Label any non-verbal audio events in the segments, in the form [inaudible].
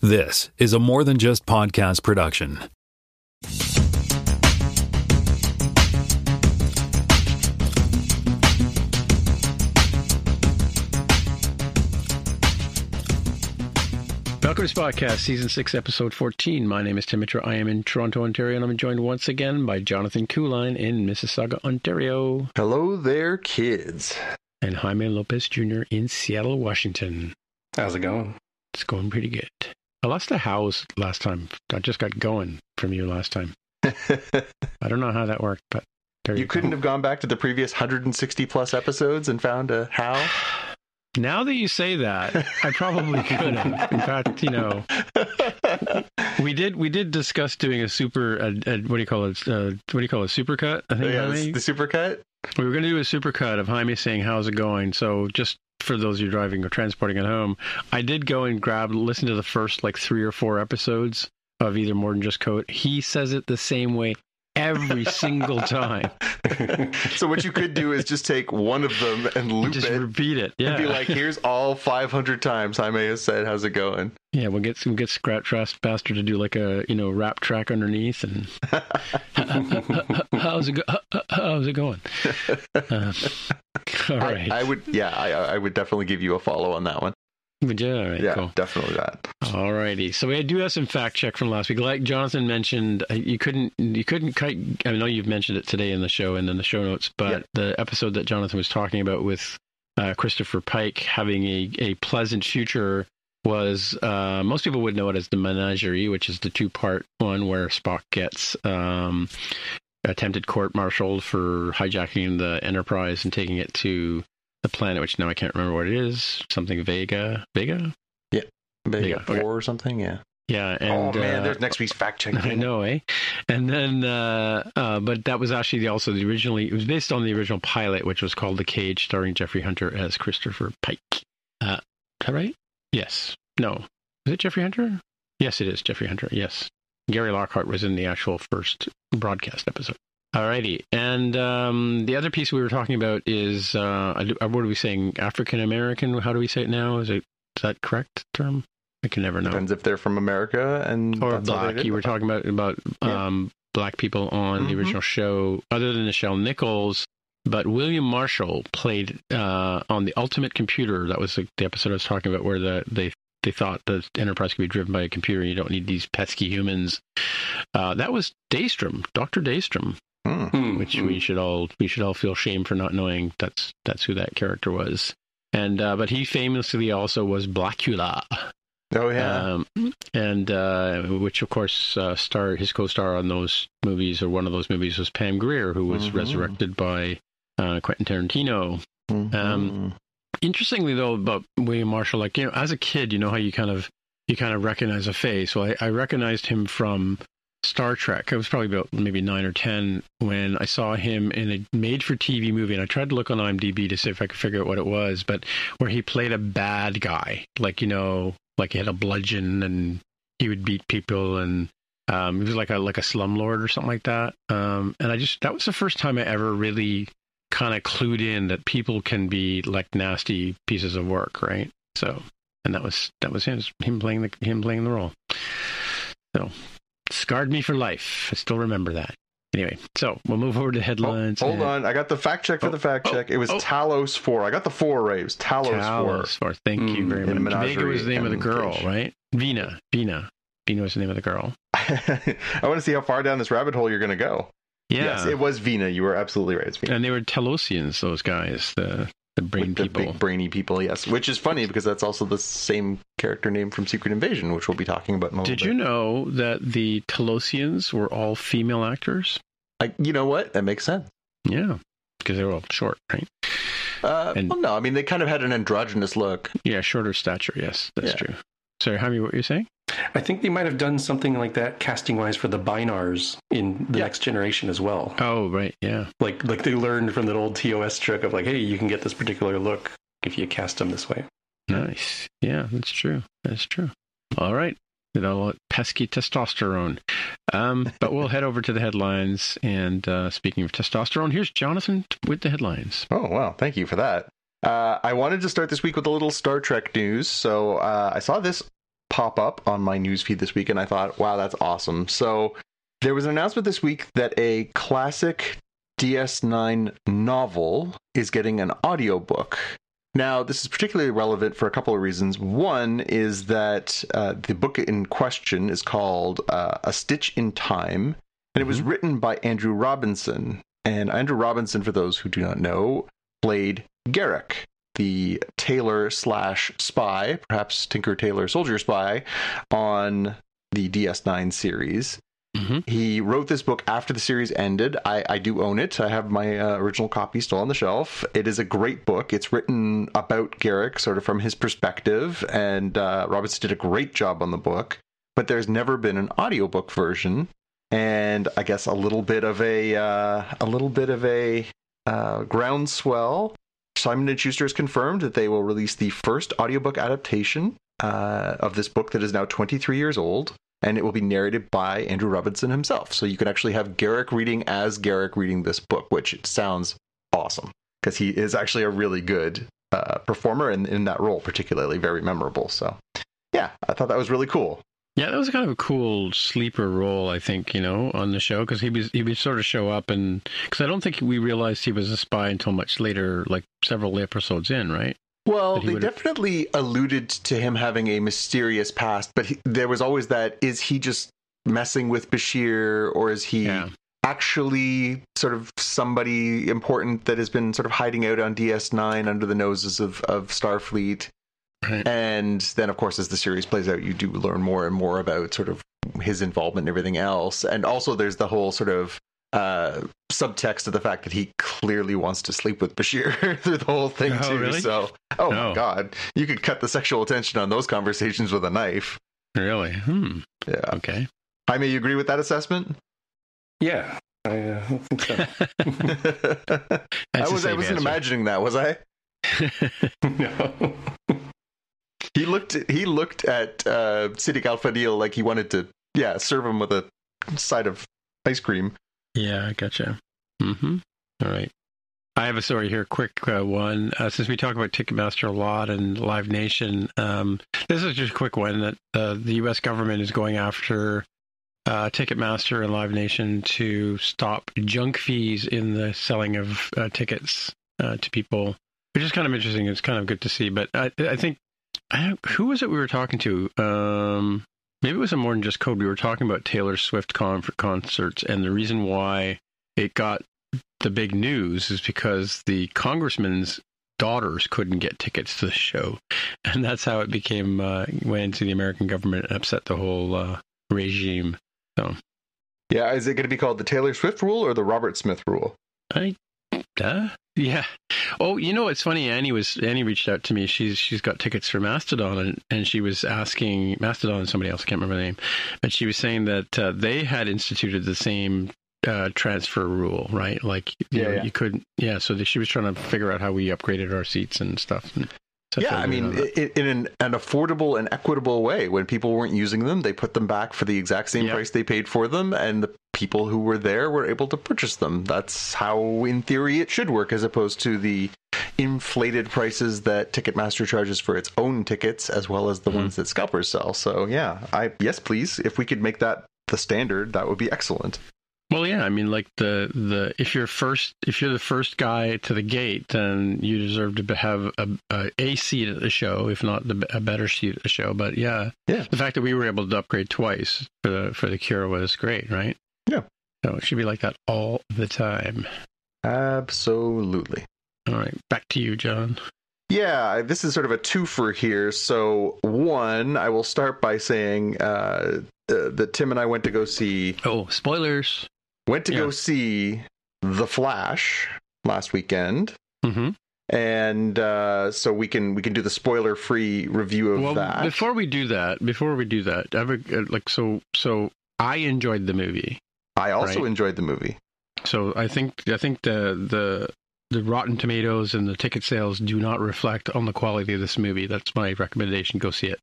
This is a more than just podcast production. Welcome to Spockcast, Season 6, Episode 14. My name is Tim Mitra. I am in Toronto, Ontario, and I'm joined once again by Jonathan Kuline in Mississauga, Ontario, Hello there, kids. and Jaime Lopez Jr. in Seattle, Washington. How's it going? It's going pretty good. I lost a house last time. I just got going from you last time. [laughs] I don't know how that worked, but there you, you couldn't go. have gone back to the previous 160 plus episodes and found a how? [sighs] Now that you say that, I probably [laughs] could have. In fact, you know, [laughs] we did we did discuss doing a super a, a, what do you call it? Uh, what do you call it? Supercut? I think yeah, the, the supercut. we were going to do a supercut of Jaime saying how's it going. So just for those of you driving or transporting at home, I did go and grab listen to the first like three or four episodes of either more than just code. He says it the same way every [laughs] single time. so what you could do is just take one of them and loop Just it repeat it. Yeah. and be like, "Here's all 500 times Jaime has said, how's it going?" Yeah, we'll get we'll get Scratch Fast Bastard to do like a you know rap track underneath and how's it go- how's it going? [laughs] Uh, all I- I, would, yeah, I, I would definitely give you a follow on that one. Would you? all right, yeah, cool. definitely that. All righty. So we do have some fact check from last week. Like Jonathan mentioned, uh, you couldn't you couldn't kite. I know you've mentioned it today in the show and in the show notes, but Yeah. the episode that Jonathan was talking about with uh, Christopher Pike having a, a pleasant future was uh, most people would know it as the Menagerie, which is the two part one where Spock gets um, attempted court martialed for hijacking the Enterprise and taking it to the planet, which now I can't remember what it is. Something Vega, Vega. Maybe Yeah, four okay. or something. Yeah. Yeah, and oh man, uh, there's next week's fact check. [laughs] I know, eh? And then, uh, uh, but that was actually also the originally. It was based on the original pilot, which was called The Cage, starring Jeffrey Hunter as Christopher Pike. Uh, is that right? Yes. No. Is it Jeffrey Hunter? Yes, it is Jeffrey Hunter. Yes. Gary Lockhart was in the actual first broadcast episode. Alrighty, and um, the other piece we were talking about is uh, uh, what are we saying? African American? How do we say it now? Is it is that correct term? I can never know Depends if they're from America and or that's all they black. You were talking about about Yeah. um, black people on the Mhm. original show, other than Nichelle Nichols. But William Marshall played uh, on the Ultimate Computer. That was the, the episode I was talking about, where the they they thought the Enterprise could be driven by a computer. You don't need these pesky humans. Uh, that was Daystrom, Doctor Daystrom, Hmm. which we should all we should all feel shame for not knowing that's that's who that character was. And uh, but he famously also was Blackula. Oh yeah. Um, and uh, which, of course, uh, star his co-star on those movies, or one of those movies, was Pam Grier, who was Mhm. resurrected by uh, Quentin Tarantino. Mhm. um, Interestingly, though, about William Marshall, like you know, as a kid, you know how you kind of you kind of recognize a face. Well, I, I recognized him from Star Trek. I was probably about maybe nine or ten when I saw him in a made-for-TV movie, and I tried to look on IMDb to see if I could figure out what it was, but where he played a bad guy, like you know, like he had a bludgeon and he would beat people, and um, he was like a like a slumlord or something like that. Um, and I just that was the first time I ever really kind of clued in that people can be like nasty pieces of work, right? So, and that was that was him him playing the him playing the role. So, scarred me for life. I still remember that. Anyway, so we'll move over to Oh, headlines. hold and- on, I got the fact check for Oh, the fact oh, check. It was oh. Talos Four. I got the four raves. Talos, Talos Four. Thank you Mm, very in much. Vega was the name of the girl, Cage. right? Vina. Vina. Vina was the name of the girl. [laughs] I want to see how far down this rabbit hole you're going to go. Yeah. Yes, it was Vina. You were absolutely right. And they were Talosians, those guys, the the brain the people. big brainy people, yes. Which is funny because that's also the same character name from Secret Invasion, which we'll be talking about in a little Did bit. you know that the Talosians were all female actors? I, you know what? That makes sense. Yeah, because they were all short, right? Uh, And- well, no, I mean they kind of had an androgynous look. Yeah, shorter stature. Yes, that's Yeah. true. Sorry, Jaime, what were you saying? I think they might have done something like that casting wise for the Bynars in the Yeah. next generation as well. Oh, right. Yeah. Like like they learned from that old TOS trick of like, hey, you can get this particular look if you cast them this way. Nice. Yeah, that's true. That's true. All right. You know, pesky testosterone. Um, but we'll [laughs] head over to the headlines. And uh, speaking of testosterone, here's Jonathan with the headlines. Oh, wow. Thank you for that. Uh, I wanted to start this week with a little Star Trek news. So uh, I saw this pop up on my newsfeed this week, and I thought, wow, that's awesome. So there was an announcement this week that a classic DS9 novel is getting an audiobook. Now, this is particularly relevant for a couple of reasons. One is that uh, the book in question is called uh, A Stitch in Time, and it was written by Andrew Robinson. And Andrew Robinson, for those who do not know, played Garak, the tailor slash spy, perhaps Tinker Tailor Soldier spy, on the DS9 series. Mhm. He wrote this book after the series ended. I, I do own it. I have my uh, original copy still on the shelf. It is a great book. It's written about Garak, sort of from his perspective, and uh, Robinson did a great job on the book. But there's never been an audiobook version, and I guess a little bit of a uh, a little bit of a uh, groundswell. Simon and Schuster has confirmed that they will release the first audiobook adaptation uh, of this book that is now 23 years old, and it will be narrated by Andrew Robinson himself. So you can actually have Garak reading as Garak reading this book, which sounds awesome because he is actually a really good uh, performer and in that role, particularly very memorable. So yeah, I thought that was really cool. Yeah, that was kind of a cool sleeper role, I think, you know, on the show because he was he would sort of show up and because I don't think we realized he was a spy until much later, like several episodes in, right? Well, they definitely alluded to him having a mysterious past, but he, there was always that is he just messing with Bashir or is he Yeah. actually sort of somebody important that has been sort of hiding out on DS9 under the noses of, of Starfleet? Right. And then, of course, as the series plays out, you do learn more and more about sort of his involvement and everything else. And also, there's the whole sort of uh, subtext of the fact that he clearly wants to sleep with Bashir [laughs] through the whole thing Oh, too. really? So, oh my Oh. god, you could cut the sexual tension on those conversations with a knife. Really? Hmm. Yeah, Okay. Jaime, you agree with that assessment? Yeah, I uh, think so. [laughs] [laughs] I was I wasn't answer. imagining that, was I? no. He looked he looked at uh, Siddig El Fadil like he wanted to yeah serve him with a side of ice cream. Yeah, I gotcha. Mm-hmm. All right. I have a story here, quick uh, one. Uh, since we talk about Ticketmaster a lot and Live Nation, um, this is just a quick one that uh, the U.S. government is going after uh, Ticketmaster and Live Nation to stop junk fees in the selling of uh, tickets uh, to people, which is kind of interesting. It's kind of good to see. But I, I think, who was it we were talking to? Um, maybe it was a more than just code. We were talking about Taylor Swift con- concerts, and the reason why it got the big news is because the congressman's daughters couldn't get tickets to the show, [laughs] and that's how it became uh, went into the American government and upset the whole uh, regime. So, yeah, is it going to be called the Taylor Swift rule or the Robert Smith rule? I, uh, yeah. Oh, you know it's funny. Annie was Annie reached out to me. She's she's got tickets for Mastodon, and, and she was asking Mastodon and somebody else. I can't remember the name, but she was saying that uh, they had instituted the same uh, transfer rule, right? Like you, Yeah, know, yeah. you couldn't. yeah. So she was trying to figure out how we upgraded our seats and stuff. And Yeah, I mean, i in an, an affordable and equitable way. When people weren't using them, they put them back for the exact same Yep. price they paid for them, and the people who were there were able to purchase them. That's how, in theory, it should work, as opposed to the inflated prices that Ticketmaster charges for its own tickets, as well as the Mhm. ones that scalpers sell. So, yeah, I yes, please. If we could make that the standard, that would be excellent. Well, yeah, I mean, like the the if you're first if you're the first guy to the gate, then you deserve to have a, a a seat at the show, if not the, a better seat at the show. But yeah, Yeah. the fact that we were able to upgrade twice for the for the Cure was great, right? Yeah. So it should be like that all the time. Absolutely. All right, back to you, John. Yeah, this is sort of a twofer here. So, one, I will start by saying uh, uh, that Tim and I went to go see Oh, spoilers. Went to Yeah. go see The Flash last weekend, Mm-hmm. and uh, so we can we can do the spoiler free review of well, that. before we do that, before we do that, I have uh, like so so I enjoyed the movie. I also right. enjoyed the movie. So I think I think the the the Rotten Tomatoes and the ticket sales do not reflect on the quality of this movie. That's my recommendation. Go see it.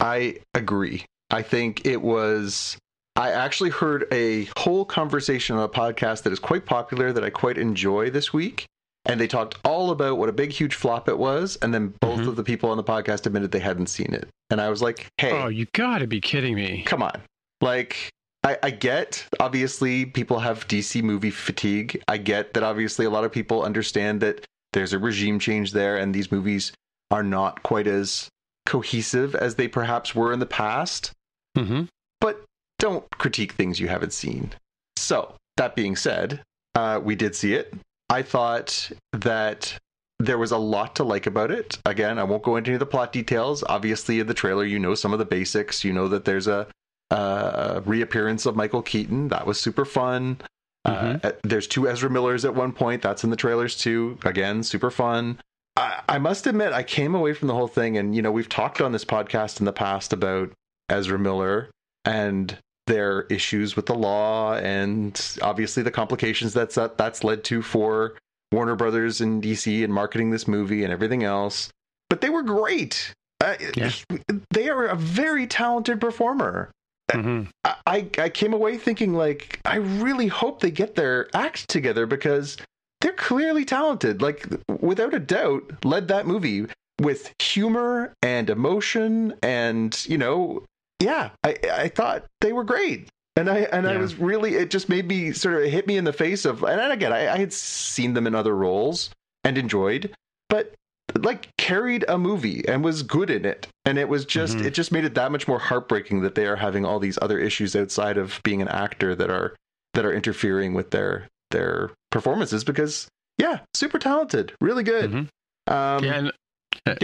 I agree. I think it was. I actually heard a whole conversation on a podcast that is quite popular that I quite enjoy this week. And they talked all about what a big, huge flop it was. And then both Mhm. of the people on the podcast admitted they hadn't seen it. And I was like, hey, Oh, you got to be kidding me! come on. Like, I, I get, obviously, people have DC movie fatigue. I get that, obviously, a lot of people understand that there's a regime change there and these movies are not quite as cohesive as they perhaps were in the past. hmm But don't critique things you haven't seen. So, that being said, uh, we did see it. I thought that there was a lot to like about it. Again, I won't go into any of the plot details. Obviously, in the trailer, you know some of the basics. You know that there's a, uh, reappearance of Michael Keaton. That was super fun. Uh, there's two Ezra Millers at one point. That's in the trailers too. Again, super fun. I, I must admit, I came away from the whole thing, and you know, we've talked on this podcast in the past about Ezra Miller and their issues with the law, and obviously the complications that's that, that's led to for Warner Brothers and DC and marketing this movie and everything else. But they were great. Uh, Yeah. They are a very talented performer. hmm I, I I came away thinking like I really hope they get their act together because they're clearly talented. Like without a doubt, led that movie with humor and emotion and you know, yeah, I I thought they were great. And I and I was really it just made me sort of hit me in the face of and again I, I had seen them in other roles and enjoyed, but like carried a movie and was good in it and it was just Mhm. it just made it that much more heartbreaking that they are having all these other issues outside of being an actor that are that are interfering with their their performances because yeah super talented really good Mhm. um yeah, and,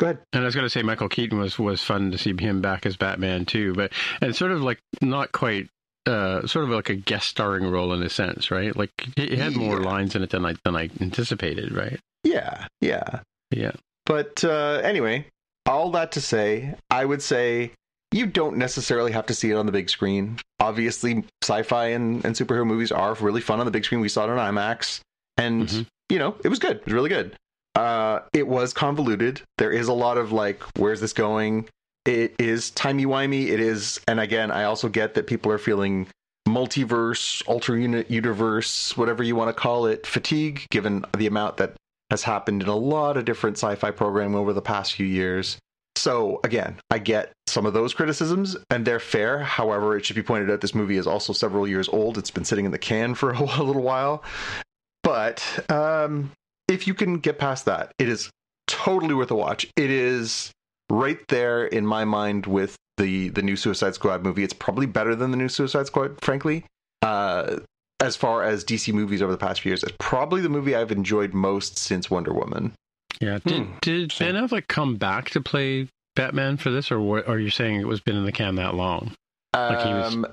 go ahead and I was going to say Michael Keaton was was fun to see him back as Batman too, but and sort of like not quite. Uh, sort of like a guest starring role in a sense, right? Like he had more Yeah. lines in it than I than I anticipated, right? yeah yeah Yeah. but uh anyway all that to say i would say you don't necessarily have to see it on the big screen obviously sci-fi and, and superhero movies are really fun on the big screen we saw it on imax and Mhm. you know it was good it was really good uh it was convoluted. There is a lot of like where's this going? It is timey-wimey. It is and again i also get that people are feeling multiverse alternate universe whatever you want to call it fatigue given the amount that has happened in a lot of different sci-fi programming over the past few years. So again i get some of those criticisms and they're fair. However it should be pointed out this movie is also several years old. It's been sitting in the can for [laughs] a little while. But um if you can get past that it is totally worth a watch it is right there in my mind with the the new suicide squad movie it's probably better than the new suicide squad frankly uh as far as dc movies over the past few years it's probably the movie i've enjoyed most since wonder woman Yeah. Did, Hmm. did Ben Affleck come back to play Batman for this, or what, are you saying it was been in the can that long? Like he was- Um,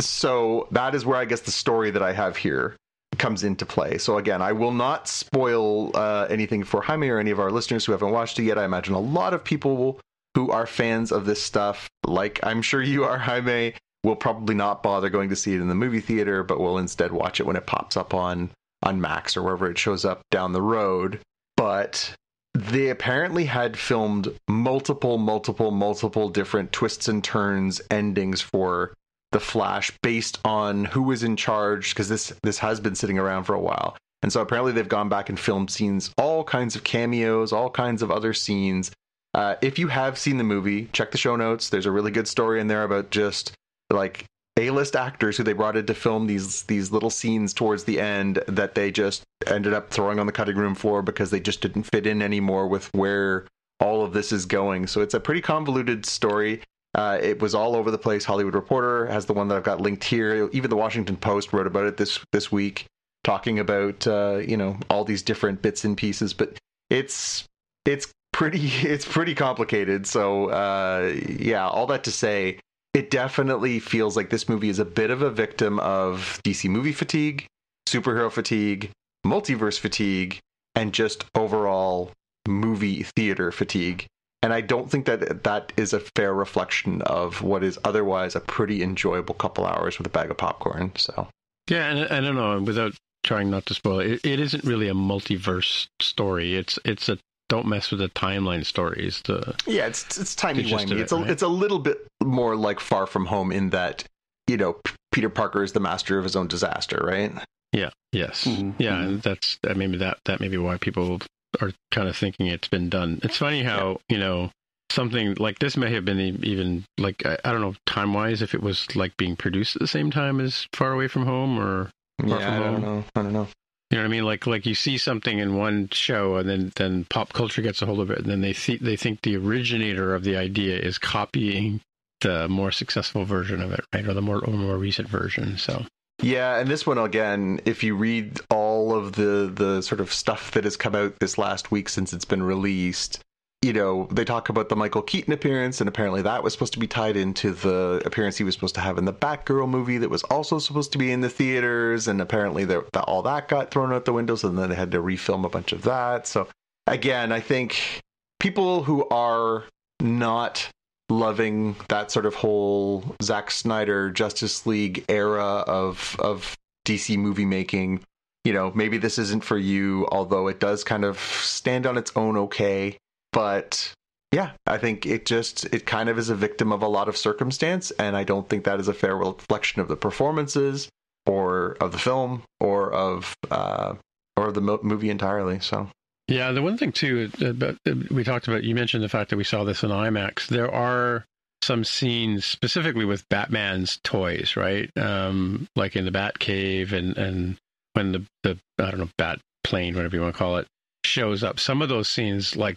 so that is where I guess the story that I have here comes into play. So again, I will not spoil uh, anything for Jaime or any of our listeners who haven't watched it yet. I imagine a lot of people who are fans of this stuff, like I'm sure you are, Jaime, will probably not bother going to see it in the movie theater, but will instead watch it when it pops up on on Max or wherever it shows up down the road. But they apparently had filmed multiple, multiple, multiple different twists and turns endings for the Flash based on who was in charge because this this has been sitting around for a while. And so apparently they've gone back and filmed scenes, all kinds of cameos, all kinds of other scenes. Uh, if you have seen the movie, check the show notes. There's a really good story in there about just like A-list actors who they brought in to film these these little scenes towards the end that they just ended up throwing on the cutting room floor because they just didn't fit in anymore with where all of this is going. So it's a pretty convoluted story. Uh, it was all over the place. Hollywood Reporter has the one that I've got linked here. Even the Washington Post wrote about it this this week, talking about uh, you know all these different bits and pieces. But it's it's pretty [laughs] it's pretty complicated. So uh, yeah, all that to say, it definitely feels like this movie is a bit of a victim of DC movie fatigue, superhero fatigue, multiverse fatigue, and just overall movie theater fatigue. And I don't think that that is a fair reflection of what is otherwise a pretty enjoyable couple hours with a bag of popcorn. So Yeah, and I don't know. Without trying not to spoil it, it isn't really a multiverse story. It's it's a don't mess with the timeline stories. The yeah, it's it's timey The wimey. it, It's a right? it's a little bit more like Far From Home in that you know P- Peter Parker is the master of his own disaster, right? yeah, yes, Mhm. yeah, and that's that maybe that that may be why people are kind of thinking it's been done. It's funny how you know something like this may have been even like I, I don't know time wise if it was like being produced at the same time as Far Away from Home or Far yeah, I don't know. I don't know. You know what I mean? Like like you see something in one show, and then then pop culture gets a hold of it, and then they see they think the originator of the idea is copying the more successful version of it, right, or the more or more recent version. So Yeah, and this one again, if you read all of the the sort of stuff that has come out this last week since it's been released, you know, they talk about the Michael Keaton appearance, and apparently that was supposed to be tied into the appearance he was supposed to have in the Batgirl movie that was also supposed to be in the theaters, and apparently that all that got thrown out the windows, and then they had to refilm a bunch of that. So again, I think people who are not loving that sort of whole Zack Snyder Justice League era of of DC movie making. You know, maybe this isn't for you, although it does kind of stand on its own okay. But yeah, I think it just it kind of is a victim of a lot of circumstance, and I don't think that is a fair reflection of the performances or of the film or of uh, or the mo- movie entirely. So yeah, the one thing too, uh, about, uh, we talked about. You mentioned the fact that we saw this in IMAX. There are some scenes specifically with Batman's toys, right? Um, like in the Bat Cave, and and when the the I don't know Bat plane, whatever you want to call it, shows up. Some of those scenes like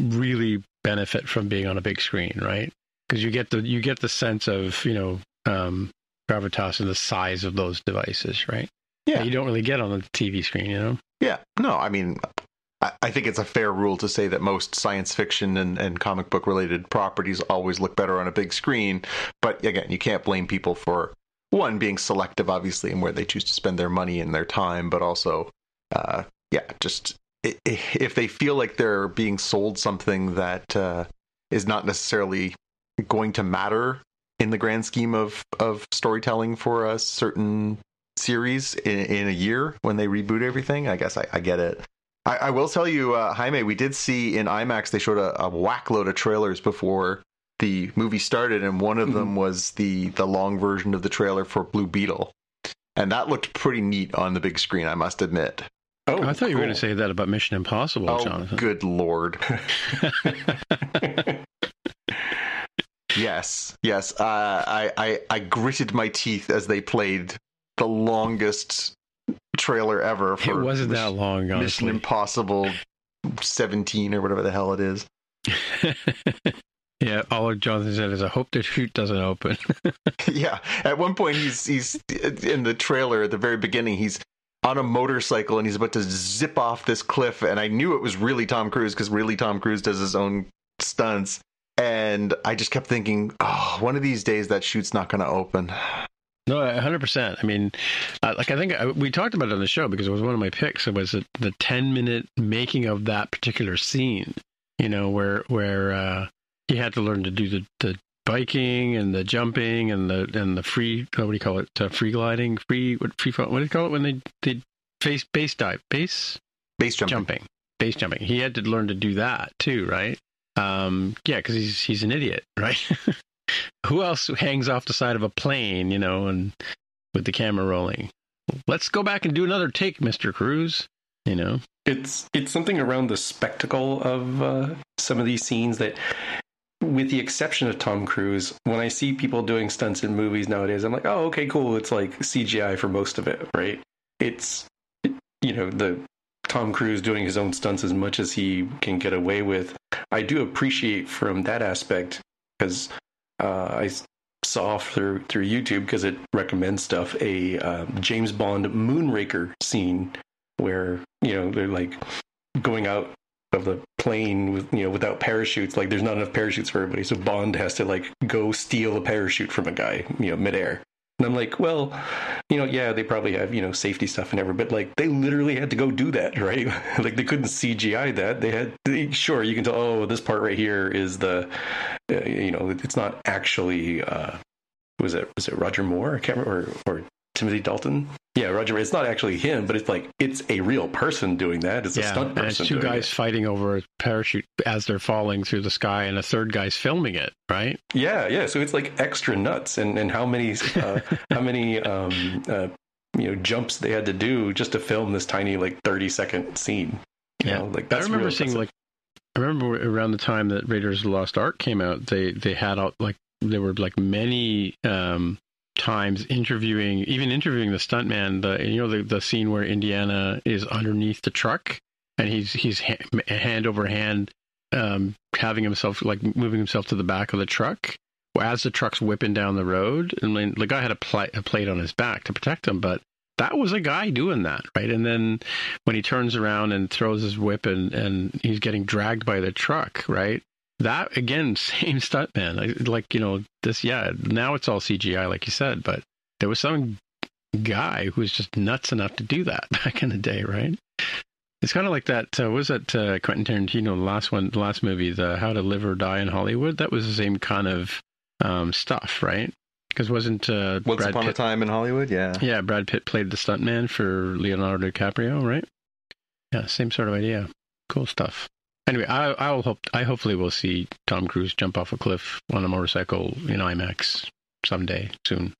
really benefit from being on a big screen, right? Because you get the you get the sense of you know um, gravitas and the size of those devices, right? Yeah. that you don't really get on the TV screen, you know. Yeah, no, I mean, I, I think it's a fair rule to say that most science fiction and, and comic book related properties always look better on a big screen. But again, you can't blame people for one being selective, obviously, in where they choose to spend their money and their time, but also, uh, yeah, just if they feel like they're being sold something that uh, is not necessarily going to matter in the grand scheme of of storytelling for a certain series in, in a year when they reboot everything. I guess I, I get it. I, I will tell you, uh, Jaime, we did see in IMAX they showed a, a whack load of trailers before the movie started, and one of them was the the long version of the trailer for Blue Beetle, and that looked pretty neat on the big screen. I must admit. Oh, I thought you were going to say that about Mission Impossible, Oh, Jonathan. good lord! [laughs] Yes, yes. Uh, I, I I gritted my teeth as they played the longest trailer ever. it For wasn't that Mission- long, Mission honestly. Impossible 17 or whatever the hell it is. [laughs] yeah, all Jonathan said is, "I hope the chute doesn't open." [laughs] yeah. At one point, he's he's in the trailer at the very beginning. He's on a motorcycle and he's about to zip off this cliff. And I knew it was really Tom Cruise because really Tom Cruise does his own stunts. And I just kept thinking, oh, one of these days that chute's not going to open. No, hundred percent. I mean, uh, like I think I, we talked about it on the show because it was one of my picks. It was the, the ten minute making of that particular scene. You know, where where uh, he had to learn to do the, the biking and the jumping and the and the free what do you call it? Uh, free gliding, free what free fall- what do you call it when they they face base dive base Base jumping. jumping base jumping. He had to learn to do that too, right? Um, yeah, because he's he's an idiot, [laughs] right? Who else hangs off the side of a plane, you know, and with the camera rolling? Let's go back and do another take, Mister Cruise. You know, it's it's something around the spectacle of uh, some of these scenes that with the exception of Tom Cruise, when I see people doing stunts in movies nowadays, I'm like, oh, okay, cool. It's like CGI for most of it, right? It's, you know, the Tom Cruise doing his own stunts as much as he can get away with. I do appreciate from that aspect because uh, I saw through through YouTube because it recommends stuff a um, James Bond Moonraker scene where you know they're like going out of the plane with you know without parachutes like there's not enough parachutes for everybody so bond has to like go steal a parachute from a guy you know midair And I'm like, well, you know, yeah, they probably have, you know, safety stuff and everything, but like they literally had to go do that, [laughs] right? like they couldn't CGI that. They had, they, sure, you can tell, oh, this part right here is the, uh, you know, it's not actually, uh, was it, was it Roger Moore? I can't remember, or, or Timothy Dalton. Yeah, Roger. It's not actually him, but it's like it's a real person doing that. It's a yeah, stunt and person. it's two guys it. fighting over a parachute as they're falling through the sky, and a third guy's filming it. Right? Yeah, yeah. So it's like extra nuts, and and how many uh, [laughs] how many um, uh, you know jumps they had to do just to film this tiny like thirty second scene. You Yeah. know, like I remember seeing impressive. like I remember around the time that Raiders of the Lost Ark came out, they they had out like there were like many um times interviewing even interviewing the stuntman the you know the the scene where Indiana is underneath the truck and he's he's ha- hand over hand um having himself like moving himself to the back of the truck as the truck's whipping down the road and then the guy had a, pla- a plate on his back to protect him but that was a guy doing that right and then when he turns around and throws his whip and, and he's getting dragged by the truck, right? That again, [laughs] same stuntman. I- Like you know, this yeah. Now it's all CGI, like you said, but there was some guy who was just nuts enough to do that [laughs] back in the day, right? It's kind of like that. Uh, was that uh, Quentin Tarantino, the last one, the last movie, the How to Live or Die in Hollywood? That was the same kind of um, stuff, right? Because wasn't uh, Once Brad upon Pitt a time in Hollywood, yeah. yeah, Brad Pitt played the stuntman for Leonardo DiCaprio, right? Yeah, same sort of idea. Cool stuff. Anyway, I I'll hope I hopefully will see Tom Cruise jump off a cliff on a motorcycle in IMAX someday soon.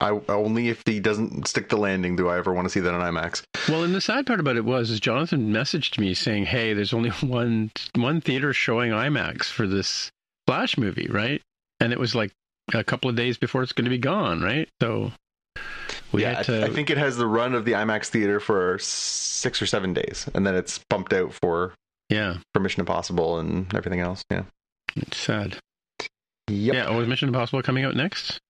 I only if he doesn't stick the landing do I ever want to see that on IMAX. Well, and the sad part about it was is Jonathan messaged me saying, "Hey, there's only [laughs] one one theater showing IMAX for this Flash movie, right?" And it was like a couple of days before it's going to be gone, right? So we yeah, had to. I think it has the run of the IMAX theater for six or seven days, and then it's bumped out for yeah, for Mission Impossible and everything else. Yeah. it's sad. Yep. Yeah, oh, is Mission Impossible coming out next?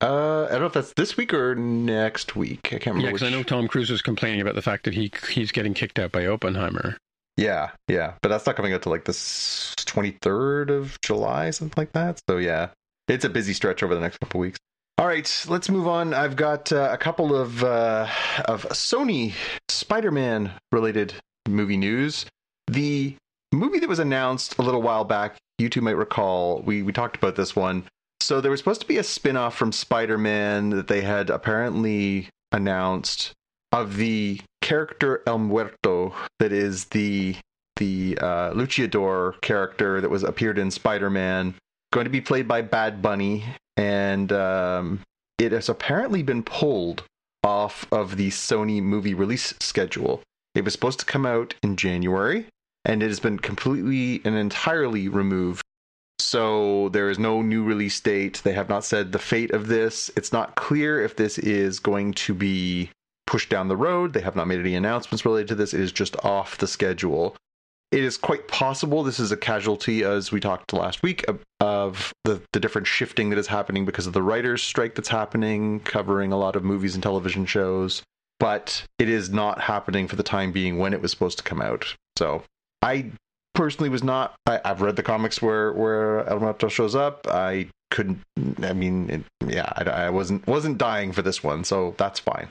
Uh, I don't know if that's this week or next week. I can't remember. Yeah, because I know Tom Cruise was complaining about the fact that he he's getting kicked out by Oppenheimer. Yeah, yeah, but that's not coming out to like this twenty third of July, something like that. So yeah, it's a busy stretch over the next couple weeks. All right, let's move on. I've got uh, a couple of uh, of Sony Spider-Man related movie news. The movie that was announced a little while back, you two might recall, we we talked about this one. So there was supposed to be a spin-off from Spider-Man that they had apparently announced of the character El Muerto that is the the uh, luchador character that was appeared in Spider-Man, going to be played by Bad Bunny, and um, it has apparently been pulled off of the Sony movie release schedule. It was supposed to come out in January, and it has been completely and entirely removed. So there is no new release date. They have not said the fate of this. It's not clear if this is going to be pushed down the road. They have not made any announcements related to this. It is just off the schedule. It is quite possible this is a casualty, as we talked last week, of, the, the different shifting that is happening because of the writers' strike that's happening, covering a lot of movies and television shows. But it is not happening for the time being when it was supposed to come out. So I personally was not. I, I've read the comics where where El Muerto shows up. I couldn't. I mean, it, yeah, I, I wasn't wasn't dying for this one, so that's fine.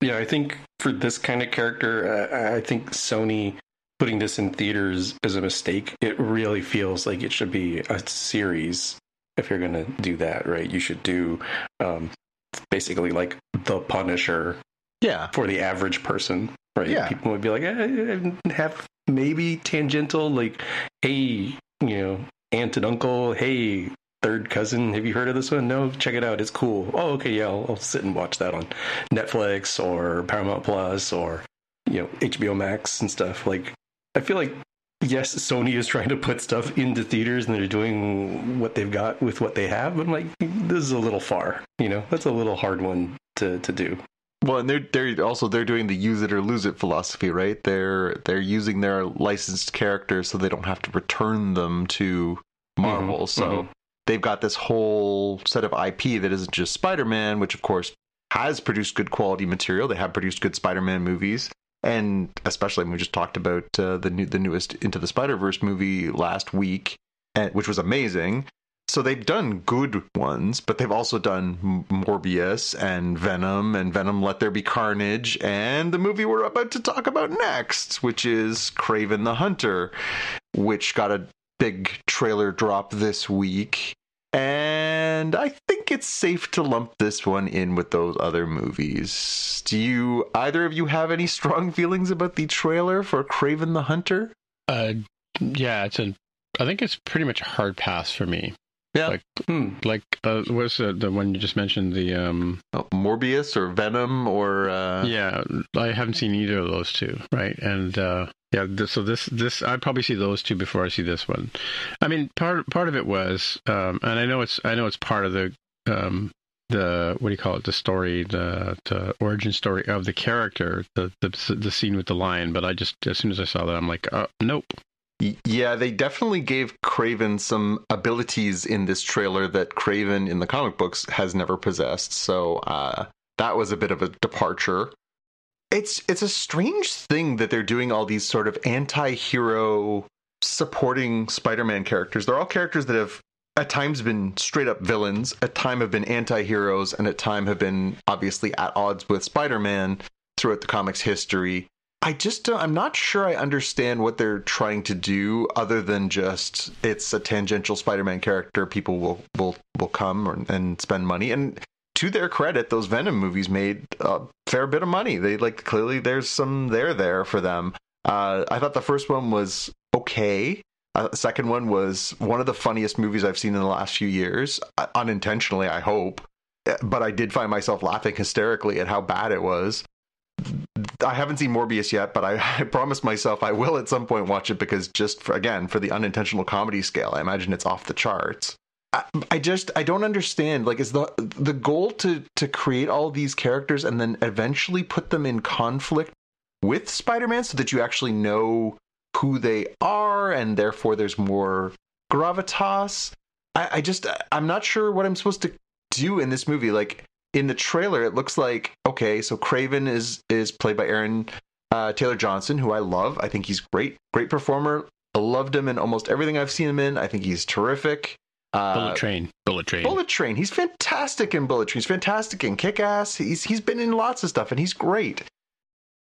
Yeah, I think for this kind of character, uh, I think Sony putting this in theaters is a mistake. It really feels like it should be a series. If you're going to do that, right, you should do um, basically like the Punisher Yeah, for the average person, right? Yeah. People would be like, eh, have maybe tangential, like, hey, you know, aunt and uncle, hey, third cousin, have you heard of this one? No, check it out, it's cool. Oh, okay, yeah, I'll, I'll sit and watch that on Netflix or Paramount Plus or you know HBO Max and stuff. Like, I feel like yes, Sony is trying to put stuff into theaters and they're doing what they've got with what they have. But I'm like, this is a little far. You know, that's a little hard one to to do. Well, and they're they're also they're doing the use it or lose it philosophy, right? They're they're using their licensed characters so they don't have to return them to Marvel. Mhm, so mhm. they've got this whole set of IP that isn't just Spider-Man, which of course has produced good quality material. They have produced good Spider-Man movies, and especially we just talked about uh, the new the newest Into the Spider-Verse movie last week, and, which was amazing. So they've done good ones, but they've also done Morbius and Venom and Venom Let There Be Carnage and the movie we're about to talk about next, which is Kraven the Hunter, which got a big trailer drop this week. And I think it's safe to lump this one in with those other movies. Do you either of you have any strong [laughs] feelings about the trailer for Kraven the Hunter? Uh, yeah, it's a. I think it's pretty much a hard pass for me. Yeah. Like, Hmm. like uh, what's the, the one you just mentioned? The um. Oh, Morbius or Venom or uh, yeah, I haven't seen either of those two, right? And uh, yeah, this, so this this I'd probably see those two before I see this one. I mean, part part of it was, um, and I know it's I know it's part of the um, the what do you call it? The story, the the origin story of the character, the the the scene with the lion. But I just as soon as I saw that, I'm like, uh, nope. Yeah, they definitely gave Kraven some abilities in this trailer that Kraven in the comic books has never possessed. So uh, that was a bit of a departure. It's it's a strange thing that they're doing all these sort of anti-hero supporting Spider-Man characters. They're all characters that have at times been straight up villains, at time have been anti-heroes, and at time have been obviously at odds with Spider-Man throughout the comics history. I just don't, I'm not sure I understand what they're trying to do other than just it's a tangential Spider-Man character people will will will come or, and spend money. And to their credit those Venom movies made a fair bit of money. They like clearly there's some there there for them. Uh, I thought the first one was okay. Uh, the second one was one of the funniest movies I've seen in the last few years uh, unintentionally I hope. Uh, but I did find myself laughing hysterically at how bad it was I haven't seen Morbius yet, but I, [laughs] I promised myself I will at some point watch it because just for, again for the unintentional comedy scale, I imagine it's off the charts. I, I just I don't understand. Like, is the the goal to to create all these characters and then eventually put them in conflict with Spider-Man so that you actually know who they are and therefore there's more gravitas? I, I just I'm not sure what I'm supposed to do in this movie. Like in the trailer, it looks like okay, so Kraven is is played by Aaron uh, Taylor Johnson, who I love. I think he's great, great performer. I loved him in almost everything I've seen him in. I think he's terrific. Uh, Bullet Train, Bullet Train. Bullet Train. He's fantastic in Bullet Train. He's fantastic in Kick Ass. He's he's been in lots of stuff, and he's great.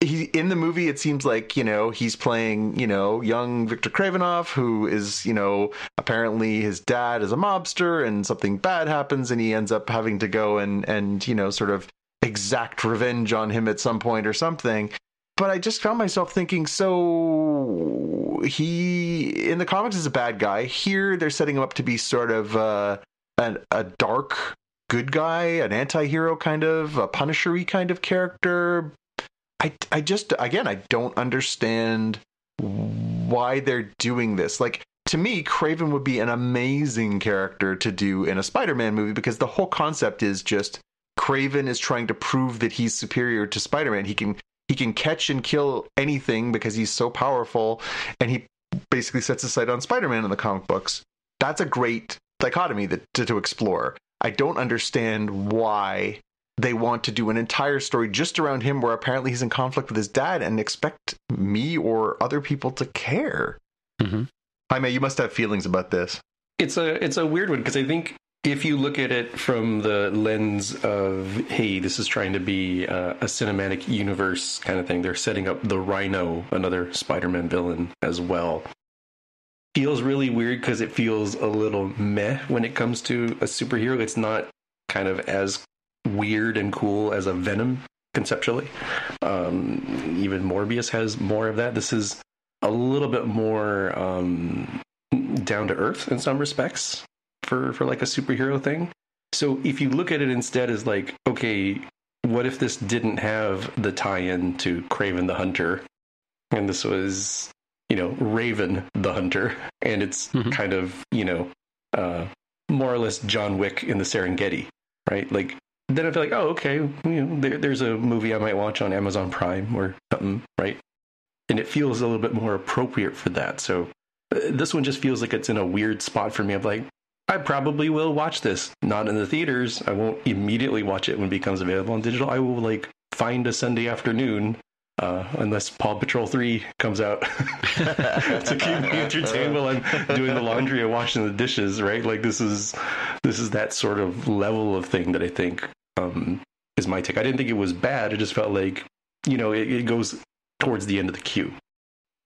He in the movie. It seems like you know he's playing you know young Victor Kravinoff, who is you know apparently his dad is a mobster, and something bad happens, and he ends up having to go and and you know sort of exact revenge on him at some point or something. But I just found myself thinking, so he in the comics is a bad guy. Here they're setting him up to be sort of uh, an, a dark good guy, an anti-hero kind of, a punishery kind of character. I I just again I don't understand why they're doing this. Like to me, Kraven would be an amazing character to do in a Spider-Man movie because the whole concept is just Kraven is trying to prove that he's superior to Spider-Man. He can he can catch and kill anything because he's so powerful and he basically sets his sight on Spider-Man in the comic books. That's a great dichotomy that to, to explore. I don't understand why they want to do an entire story just around him where apparently he's in conflict with his dad and expect me or other people to care. Mhm. Jaime, you must have feelings about this. It's a it's a weird one because I think if you look at it from the lens of hey, this is trying to be uh, a cinematic universe kind of thing, they're setting up the Rhino, another Spider-Man villain, as well. Feels really weird because it feels a little meh when it comes to a superhero. It's not kind of as weird and cool as a Venom conceptually. Um, even Morbius has more of that. This is a little bit more um, down to earth in some respects for for like a superhero thing. So if you look at it instead as like, okay, what if this didn't have the tie-in to Kraven the Hunter, and this was you know Raven the Hunter, and it's Mhm. kind of you know uh, more or less John Wick in the Serengeti, right? Like then I feel like, oh, okay, you know, there, there's a movie I might watch on Amazon Prime or something, right? And it feels a little bit more appropriate for that. So uh, this one just feels like it's in a weird spot for me. I'm like, I probably will watch this, not in the theaters. I won't immediately watch it when it becomes available on digital. I will like find a Sunday afternoon uh, unless Paw Patrol 3 comes out [laughs] to keep me entertained while I'm doing the laundry and washing the dishes, right? Like this is this is that sort of level of thing that I think um, is my take. I didn't think it was bad. It just felt like you know it, it goes towards the end of the queue.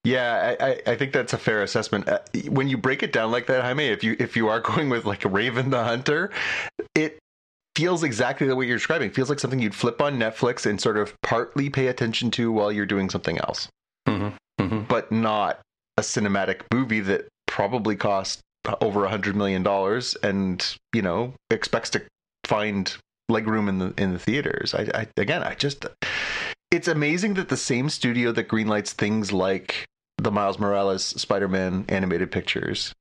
Yeah, I, I think that's a fair assessment. Uh, when you break it down like that, Jaime, if you if you are [laughs] going with like Raven the Hunter, it feels exactly the way you're describing. It feels like something you'd flip on Netflix and sort of partly pay attention to while you're doing something else, Mm-hmm. Mm-hmm. but not a cinematic movie that probably cost over a hundred million dollars and you know expects to find legroom in the in the theaters. I, I again, I just it's amazing that the same studio that greenlights things like the Miles Morales Spider-Man animated pictures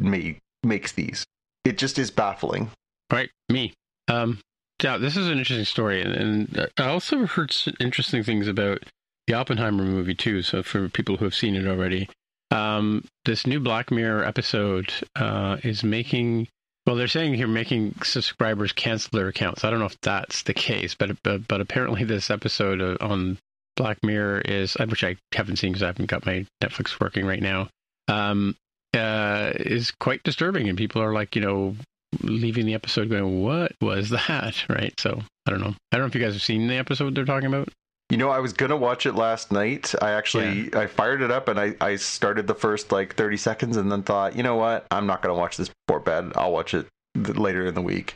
made, makes these. It just is baffling. Right, me. Um, yeah, this is an interesting story, and, and I also heard interesting things about the Oppenheimer movie too. So for people who have seen it already, um, this new Black Mirror episode uh, is making. Well, they're saying here making subscribers cancel their accounts. I don't know if that's the case, but but, but apparently this episode uh, on Black Mirror is, uh, which I haven't seen because I haven't got my Netflix working right now. Um, uh, is quite disturbing, and people are like, you know, leaving the episode going, "What was [laughs] that?" Right? So I don't know. I don't know if you guys have seen the episode they're talking about. You know, I was gonna watch it last night. I actually I fired it up and I, I started the first like thirty seconds and then thought, you know what, I'm not gonna watch this before bed. I'll watch it th- later in the week.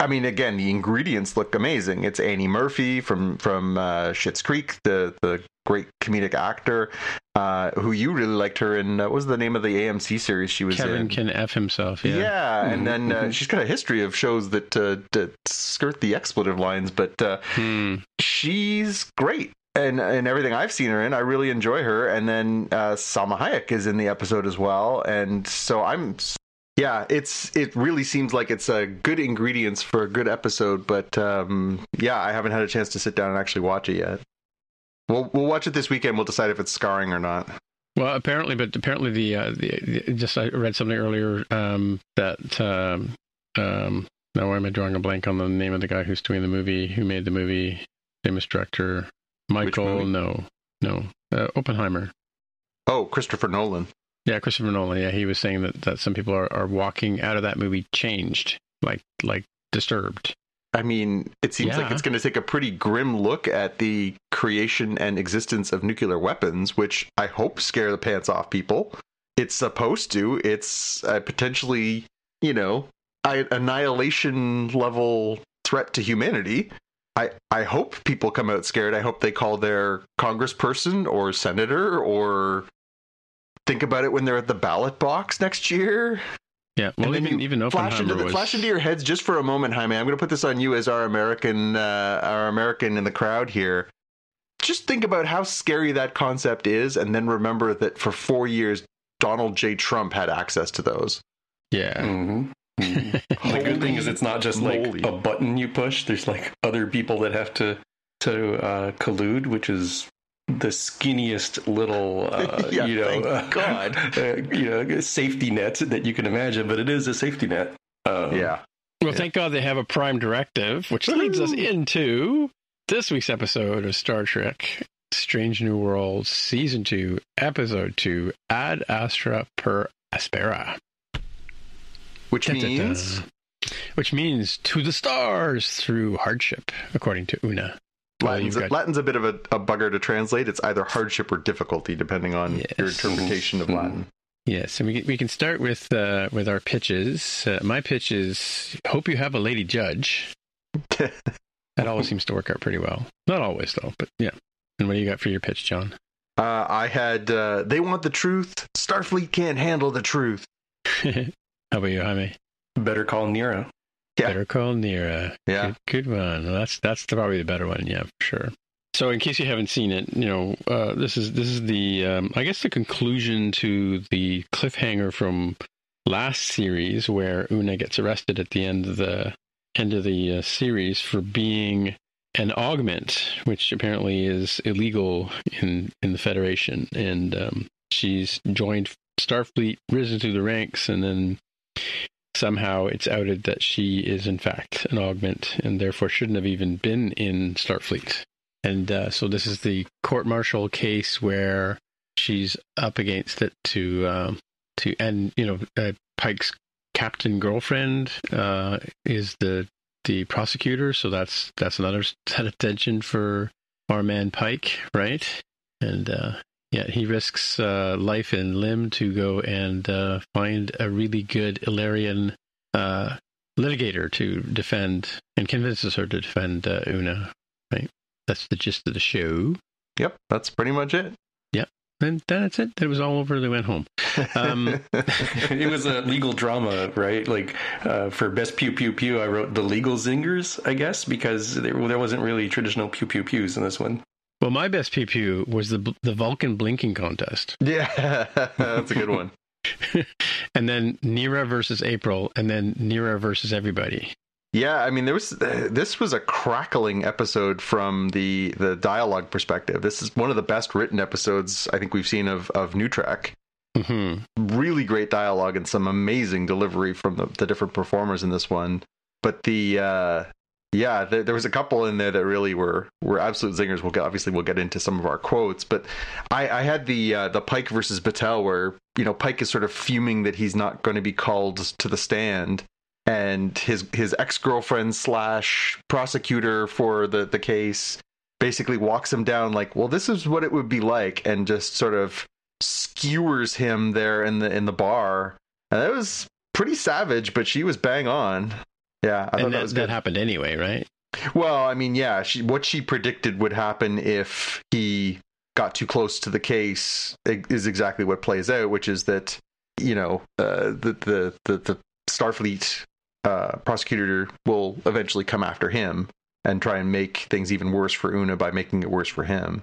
I, mean, again, the ingredients look amazing. It's Annie Murphy from from uh, Schitt's Creek, the the great comedic actor, uh, who you really liked her in. Uh, what was the name of the AMC series she was Kevin in? can f himself. Yeah. Yeah, Mhm, and then uh, mhm. she's got a history of shows that uh, that skirt the expletive lines, but uh, Hmm. she's great. And and everything I've seen her in, I really enjoy her. And then uh, Salma Hayek is in the episode as well, and so I'm. Yeah, it's it really seems like it's a good ingredients for a good episode, but um, yeah, I haven't had a chance to sit down and actually watch it yet. We'll we'll watch it this weekend. We'll decide if it's scarring or not. Well, apparently, but apparently the, uh, the, the just I read something earlier um, that um, um, now why am I drawing a blank on the name of the guy who's doing the movie? Who made the movie? Famous director Michael? No, no, uh, Oppenheimer. Oh, Christopher Nolan. Yeah, Christopher Nolan. Yeah, he was saying that, that some people are, are walking out of that movie changed, like like disturbed. I mean, it seems like it's going to take a pretty grim look at the creation and existence of nuclear weapons, which I hope scare the pants off people. It's supposed to. It's a potentially, you know, I- annihilation level threat to humanity. I, I hope people come out scared. I hope they call their congressperson or senator or think about it when they're at the ballot box next year. Yeah, well, And even you even flash into, the, was flash into your heads just for a moment, Jaime. I'm going to put this on you as our American, uh, our American in the crowd here. Just think about how scary that concept is, and then remember that for four years, Donald J. Trump had access to those. yeah. Mm-hmm. the good thing is it's not just like moly. a button you push. There's like other people that have to to uh, collude, which is the skinniest little, uh, [laughs] Yeah, you know, uh, [laughs] God. uh, you know, safety net that you can imagine. But it is a safety net. Um, Yeah. Well, thank God they have a prime directive, which leads us into this week's episode of Star Trek Strange New Worlds, Season 2, Episode 2, Ad Astra per Aspera. Which Da-da-da. means Which means to the stars through hardship, according to Una. Well, Latin's, you've Latin's a bit of a, a bugger to translate. It's either hardship or difficulty, depending on your interpretation of Latin. Yes, and we can, we can start with uh, with our pitches. Uh, my pitch is hope you have a lady judge. [laughs] that always seems to work out pretty well. Not always though, but yeah. And what do you got for your pitch, John? Uh, I had, uh, they want the truth. Starfleet can't handle the truth. [laughs] How about you, Jaime? Better call Nero. Yeah. Better call Nira. Yeah. Good, good one. That's that's probably the better one. Yeah, for sure. So, in case you haven't seen it, you know, uh, this is this is the um, I guess the conclusion to the cliffhanger from last series, where Una gets arrested at the end of the end of the uh, series for being an augment, which apparently is illegal in in the Federation, and um, she's joined Starfleet, risen through the ranks, and then somehow it's outed that she is in fact an augment and therefore shouldn't have even been in Starfleet. and uh, so this is the court martial case where she's up against it to um, to and you know uh, Pike's captain girlfriend uh, is the the prosecutor, so that's that's another set of tension for our man Pike, right? And uh, yeah, he risks uh, life and limb to go and uh, find a really good Illyrian uh, litigator to defend and convinces her to defend uh, Una. Right, that's the gist of the show. Yep, that's pretty much it. Yeah. And then that's it. It was all over. They went home. Um, [laughs] it was a legal drama, right? Like uh, for best pew pew pew, I wrote the legal zingers, I guess, because there, there wasn't really traditional pew pew pews in this one. Well, my best pew pew was the the Vulcan blinking contest, [laughs] Yeah, that's a good one. [laughs] [laughs] and then Nira versus April, and then Nira versus everybody. Yeah, I mean, there was this was a crackling episode from the the dialogue perspective. This is one of the best written episodes I think we've seen of of New Trek. hmm Really great dialogue and some amazing delivery from the, the different performers in this one. But the uh, yeah, there, there was a couple in there that really were were absolute zingers. We'll get obviously we'll get into some of our quotes, but I, I had the uh, the Pike versus Batel where you know Pike is sort of fuming that he's not going to be called to the stand and his his ex girlfriend slash prosecutor for the the case basically walks him down like, well, this is what it would be like, and just sort of skewers him there in the in the bar, and that was pretty savage, but she was bang on. Yeah, I And that that, that happened anyway, right? Well, I mean, yeah, she what she predicted would happen if he got too close to the case is exactly what plays out, which is that you know uh, the, the the the Starfleet uh, prosecutor will eventually come after him and try and make things even worse for Una by making it worse for him.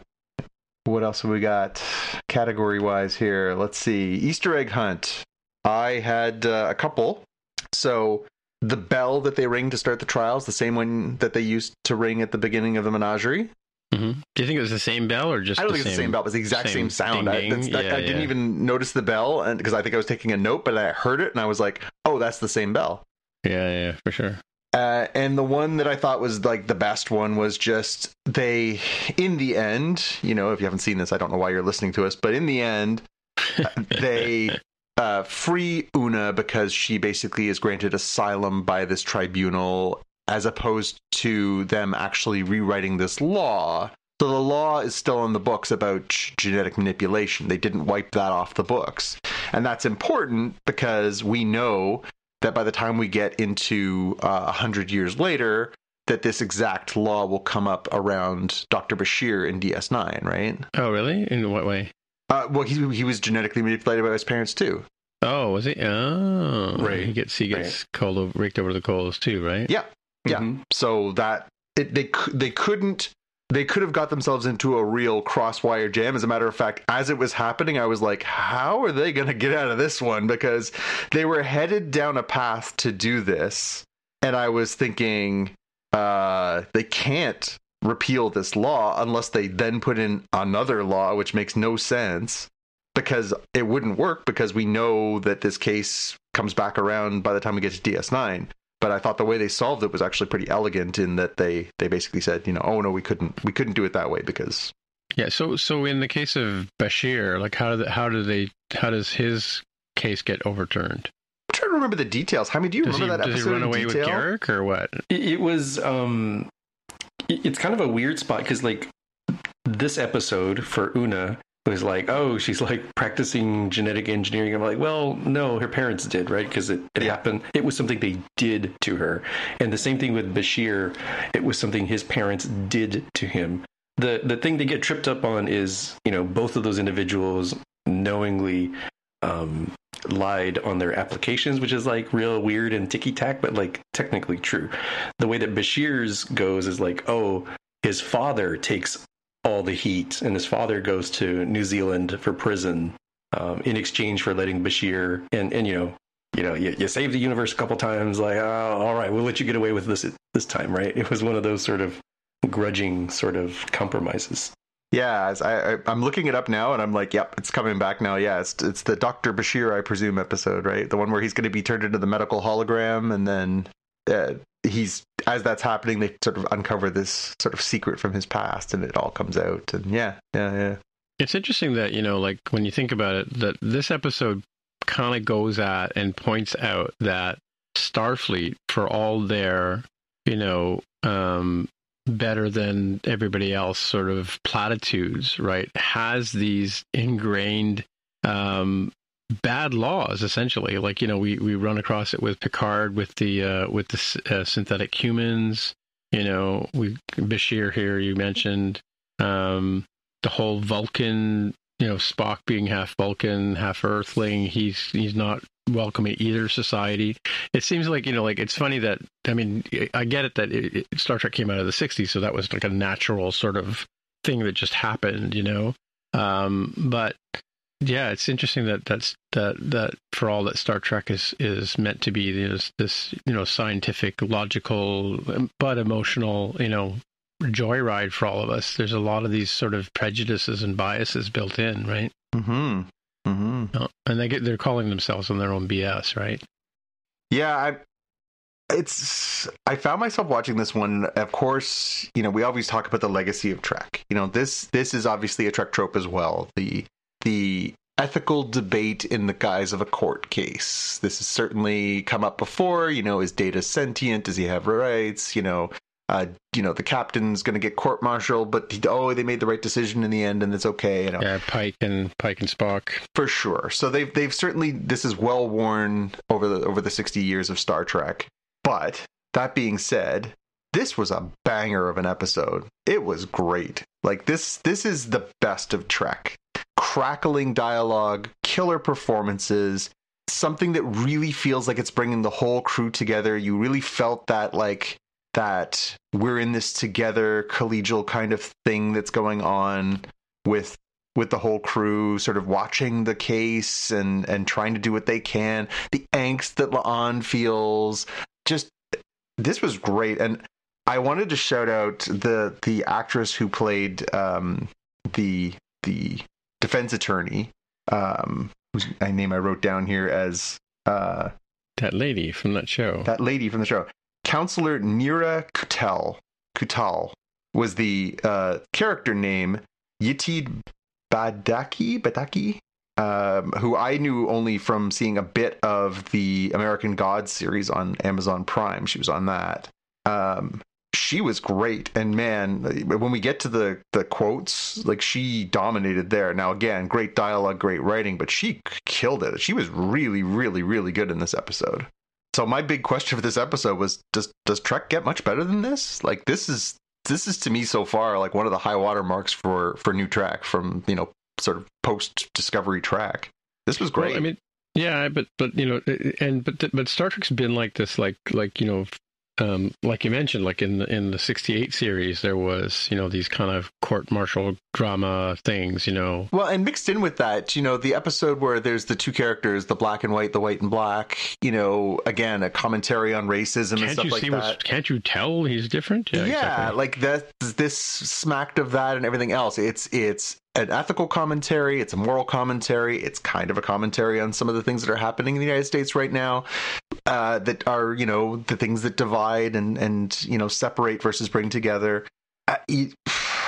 What else have we got category wise here? Let's see. Easter egg hunt. I had uh, a couple. So the bell that they ring to start the trials, the same one that they used to ring at the beginning of the menagerie. hmm Do you think it was the same bell or just I don't the think it's the same bell. It was the exact same same, sound. ding, I, ding? that's, that, Yeah, I didn't even notice the bell, and because I think I was taking a note, but I heard it and I was like, "Oh, that's the same bell." Yeah, yeah, for sure. Uh, and the one that I thought was like the best one was just they, in the end, you know, if you haven't seen this, I don't know why you're listening to us, but in the end, [laughs] they uh, free Una because she basically is granted asylum by this tribunal, as opposed to them actually rewriting this law. So the law is still in the books about genetic manipulation. They didn't wipe that off the books. And that's important because we know that by the time we get into uh, a 100 years later, that this exact law will come up around Dr. Bashir in DS9, right? Oh, really? In what way? Uh, well, he, he was genetically manipulated by his parents too. Oh, was he? Oh, Right. He gets he gets cold over, raked over the coals too, right? Yeah, yeah. Mhm. So that it, they they couldn't they could have got themselves into a real crosswire jam. As a matter of fact, as it was happening, I was like, how are they going to get out of this one? Because they were headed down a path to do this, and I was thinking, uh, they can't repeal this law unless they then put in another law, which makes no sense because it wouldn't work because we know that this case comes back around by the time we get to DS9 but I thought the way they solved it was actually pretty elegant in that they they basically said, you know, oh no, we couldn't we couldn't do it that way because Yeah. So so in the case of Bashir, like how do the, how do they how does his case get overturned? I'm trying to remember the details. How many do you Does he remember that does he episode run in away with detail? Garak or what? It, it was um, it- it's kind of a weird spot because like this episode for Una was like, oh, she's like practicing genetic engineering. I'm like, well, no, her parents did, right? Because it, it happened. It was something they did to her, and the same thing with Bashir. It was something his parents did to him. The the thing they get tripped up on is you know both of those individuals knowingly um, lied on their applications, which is like real weird and ticky tack, but like technically true. The way that Bashir's goes is like, oh, his father takes all the heat, and his father goes to New Zealand for prison um, in exchange for letting Bashir and and you know. You know, you, you saved the universe a couple times. Like, oh, all right, we'll let you get away with this this time, right? It was one of those sort of grudging sort of compromises. Yeah, I, I I'm looking it up now, and I'm like, yep, it's coming back now. Yeah, it's it's the Doctor Bashir, I presume, episode, right? The one where he's going to be turned into the medical hologram, and then uh, he's as that's happening, they sort of uncover this sort of secret from his past, and it all comes out. And yeah, yeah, yeah. It's interesting that you know, like when you think about it, that this episode kind of goes at and points out that Starfleet, for all their, you know, um, better than everybody else sort of platitudes, right, has these ingrained um, bad laws essentially. Like you know we we run across it with picard with the uh with the uh, synthetic humans. You know we bashir here you mentioned um the whole vulcan you know spock being half vulcan half earthling. He's he's not welcome in either society it seems like you know like it's funny that i mean i get it that it, it, star trek came out of the 60s so that was like a natural sort of thing that just happened you know um but yeah, it's interesting that that's that that for all that Star Trek is is meant to be is this you know scientific, logical, but emotional you know joyride for all of us. There's a lot of these sort of prejudices and biases built in, right? Mm-hmm. Mm-hmm. And they get they're calling themselves on their own BS, right? Yeah, I it's I found myself watching this one. Of course, you know, we always talk about the legacy of Trek. You know, this this is obviously a Trek trope as well. The the ethical debate in the guise of a court case. This has certainly come up before. You know, is Data sentient? Does he have rights? You know, uh, you know, the captain's going to get court-martialed, but he, oh, they made the right decision in the end, and it's okay. You know, yeah, Pike and Pike and Spock for sure. So they've they've certainly this is well worn over the over the sixty years of Star Trek. But that being said, this was a banger of an episode. It was great. Like this this is the best of Trek crackling dialogue, killer performances, something that really feels like it's bringing the whole crew together. You really felt that like that we're in this together collegial kind of thing that's going on with with the whole crew sort of watching the case and and trying to do what they can. The angst that La'an feels just this was great. And I wanted to shout out the the actress who played um, the the defense attorney, um, whose name I wrote down here as uh, that lady from that show. That lady from the show, Counselor Neera Ketoul. Ketoul was the uh, character name. Yetide Badaki Badaki, um, who I knew only from seeing a bit of the American Gods series on Amazon Prime. She was on that. Um, she was great and man when we get to the the quotes like she dominated there now again great dialogue great writing but she killed it she was really really really good in this episode so my big question for this episode was does does trek get much better than this? Like this is this is to me so far like one of the high water marks for for new Trek from you know sort of post discovery Trek. This was great well, i mean yeah, but but you know, and but but Star Trek's been like this, like like you know, um, like you mentioned, like in the, in the '68 series, there was you know these kind of court martial drama things, you know. Well, and mixed in with that, you know, the episode where there's the two characters, the black and white, the white and black. You know, again, a commentary on racism can't and stuff you like see that. What's, can't you tell he's different? Yeah, exactly. like that. This smacked of that and everything else. It's it's an ethical commentary. It's a moral commentary. It's kind of a commentary on some of the things that are happening in the United States right now, uh, that are you know the things that divide and and you know separate versus bring together. Uh, you,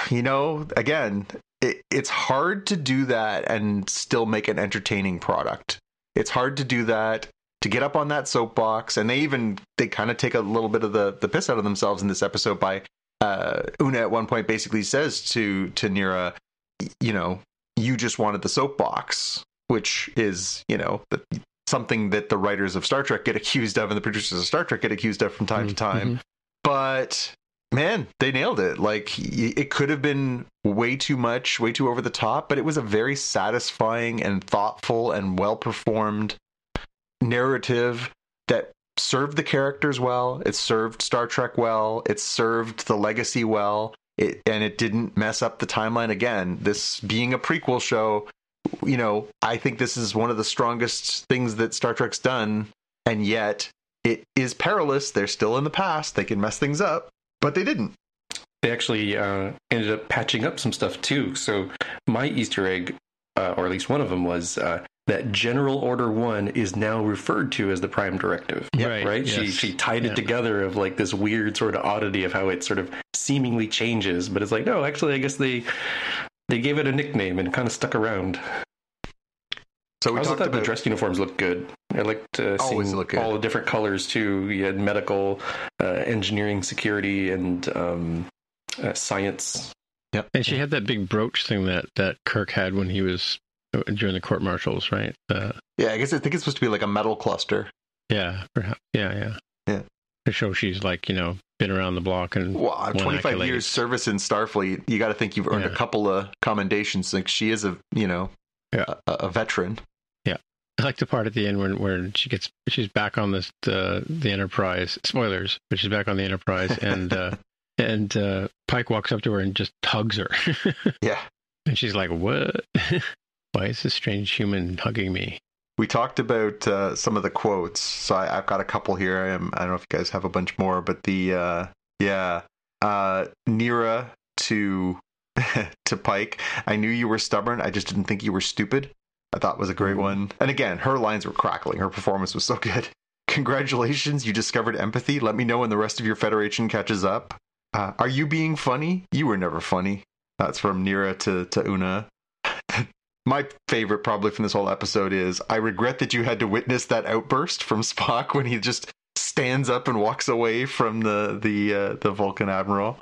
you know, again, it, it's hard to do that and still make an entertaining product. It's hard to do that to get up on that soapbox, and they even they kind of take a little bit of the the piss out of themselves in this episode by uh, Una at one point basically says to to Neera, you know, you just wanted the soapbox, which is, you know, the, something that the writers of Star Trek get [laughs] accused of and the producers of Star Trek get accused of from time mm-hmm. to time. But man, they nailed it. Like it could have been way too much, way too over the top, but it was a very satisfying and thoughtful and well performed narrative that served the characters well. It served Star Trek well. It served the legacy well. It, and it didn't mess up the timeline again. This being a prequel show, you know, I think this is one of the strongest things that Star Trek's done, and yet it is perilous. They're still in the past. They can mess things up, but they didn't. They actually uh, ended up patching up some stuff too. So my Easter egg, uh, or at least one of them, was uh, that General Order One is now referred to as the Prime Directive. Right, Right. She yes. she tied it Yeah. together of like this weird sort of oddity of how it sort of seemingly changes, but it's like no, actually, I guess they they gave it a nickname and kind of stuck around. So we I also talked thought about the dress uniforms looked good. I liked uh, Always seeing look all the different colors too. You had medical, uh, engineering, security, and um, uh, science. Yeah. And she had that big brooch thing that that Kirk had when he was during the court martials, right? Uh, yeah. I guess I think it's supposed to be like a metal cluster. yeah, perhaps. Yeah, yeah, Yeah. To show she's like you know been around the block and Well, Won 25 accolades. years service in Starfleet. You got to think you've earned a couple of commendations. Like she is a, you know, Yeah. a, a veteran. Yeah, I like the part at the end when where she gets she's back on this uh, the Enterprise. Spoilers, but she's back on the Enterprise, [laughs] and uh, and uh, Pike walks up to her and just hugs her, [laughs] Yeah. and she's like, "What? [laughs] Why is this strange human hugging me?" We talked about uh, some of the quotes, so I, I've got a couple here. I, am, I don't know if you guys have a bunch more, but the uh, yeah, uh, Nira to [laughs] to Pike. I knew you were stubborn. I just didn't think you were stupid. I thought was a great one. And again, her lines were crackling. Her performance was so good. [laughs] Congratulations, you discovered empathy. Let me know when the rest of your Federation catches up. Uh, are you being funny? You were never funny. That's from Nira to, to Una. My favorite, probably from this whole episode, is I regret that you had to witness that outburst from Spock when he just stands up and walks away from the the uh, the Vulcan admiral.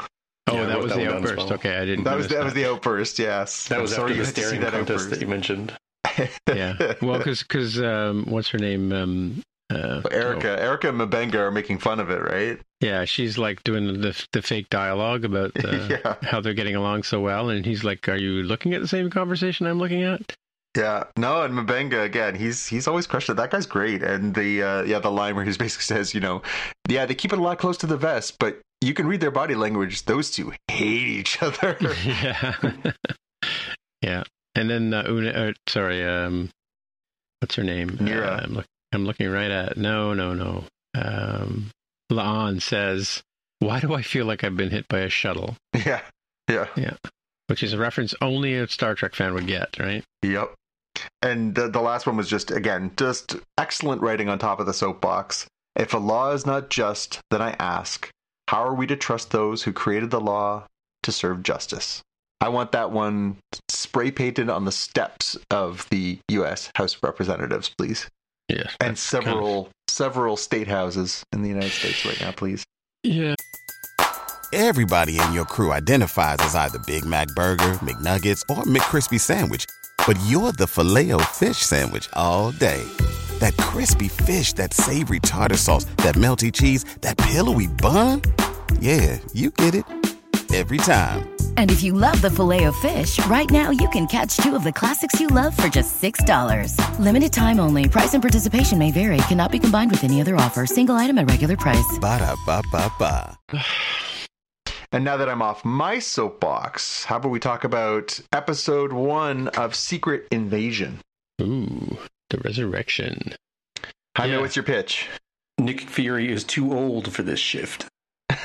Oh, Yeah, that was that the one outburst. well. Okay, I didn't. That was notice that was the outburst. Yes, That I'm was sorry after you the had to see staring that contest that you mentioned. [laughs] yeah. Well, because um, what's her name? Um, uh, Erica, Erica and M'Benga are making fun of it, right? Yeah, she's like doing the the fake dialogue about [laughs] uh, Yeah. how they're getting along so well, and he's like, "Are you looking at the same conversation I'm looking at?" Yeah, no, and M'Benga again. He's he's always crushed it. That guy's great. And the uh, yeah, the line where he basically [laughs] says, you know, yeah, they keep it a lot close to the vest, but you can read their body language. Those two hate each other. [laughs] yeah, yeah. And then uh, Una, uh, sorry, um, what's her name? Nira. Uh, I'm, looking right at. No, no, no. Um, La'an says, "Why do I feel like I've been hit by a shuttle?" [laughs] Yeah, yeah, yeah, Which is a reference only a Star Trek fan would get, right? yep. And the, the last one was just again just excellent writing on top of the soapbox. If a law is not just, then I ask, how are we to trust those who created the law to serve justice? I want that one spray painted on the steps of the U.S. House of Representatives, please. Yeah. and several several state houses in the United States right now, please. Yeah. Everybody in your crew identifies as either Big Mac Burger, McNuggets, or McCrispy Sandwich. But you're the filet fish Sandwich all day. That crispy fish, that savory tartar sauce, that melty cheese, that pillowy bun. Yeah, you get it. Every time. And if you love the filet of fish, right now you can catch two of the classics you love for just $6. Limited time only. Price and participation may vary. Cannot be combined with any other offer. Single item at regular price. Ba-da-ba-ba-ba. [sighs] And now that I'm off my soapbox, how about we talk about episode one of Secret Invasion? Ooh, the resurrection. I know Yeah. what's your pitch. Nick Fury is too old for this shift.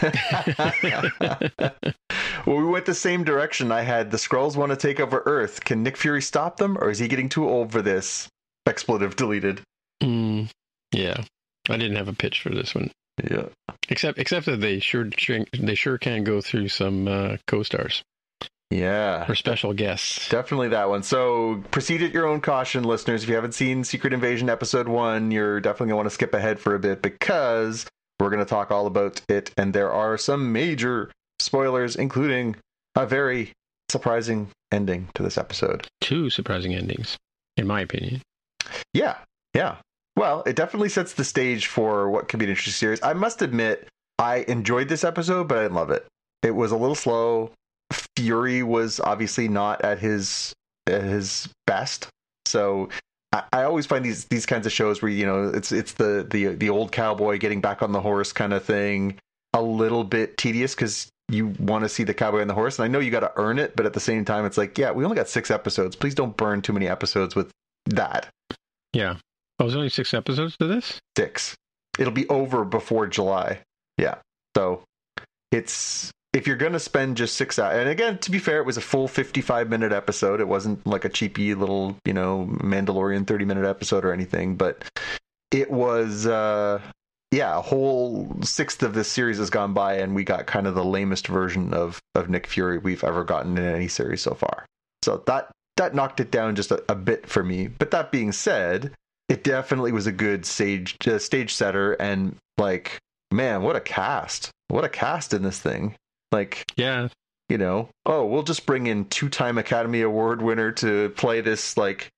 [laughs] well, we went the same direction. I had the Skrulls want to take over Earth. Can Nick Fury stop them, or is he getting too old for this? Expletive deleted. Mm, yeah, I didn't have a pitch for this one, Yeah. except except that they sure they sure can go through some uh, co-stars Yeah. or special guests. Definitely that one. So proceed at your own caution, listeners. If you haven't seen Secret Invasion episode one, you're definitely going to want to skip ahead for a bit because we're going to talk all about it. And there are some major spoilers, including a very surprising ending to this episode. Two surprising endings, in my opinion. Yeah. Yeah. Well, it definitely sets the stage for what could be an interesting series. I must admit, I enjoyed this episode, but I didn't love it. It was a little slow. Fury was obviously not at his at his best. So I, I always find these these kinds of shows where you know it's it's the the the old cowboy getting back on the horse kind of thing a little bit tedious because you want to see the cowboy on the horse, and I know you got to earn it, but at the same time, it's like yeah, we only got six episodes. Please don't burn too many episodes with that Yeah. Oh, there's only six episodes to this. six. It'll be over before July. Yeah. So it's if you're going to spend just six hours, and again, to be fair, it was a full 55 minute episode. It wasn't like a cheapy little, you know, Mandalorian 30 minute episode or anything, but it was, uh, yeah, a whole sixth of this series has gone by, and we got kind of the lamest version of of Nick Fury we've ever gotten in any series so far. So that that knocked it down just a, a bit for me. But that being said, it definitely was a good stage uh, stage setter, and like, man, what a cast! What a cast in this thing! Like, Yeah. you know, oh, we'll just bring in two time Academy Award winner to play this like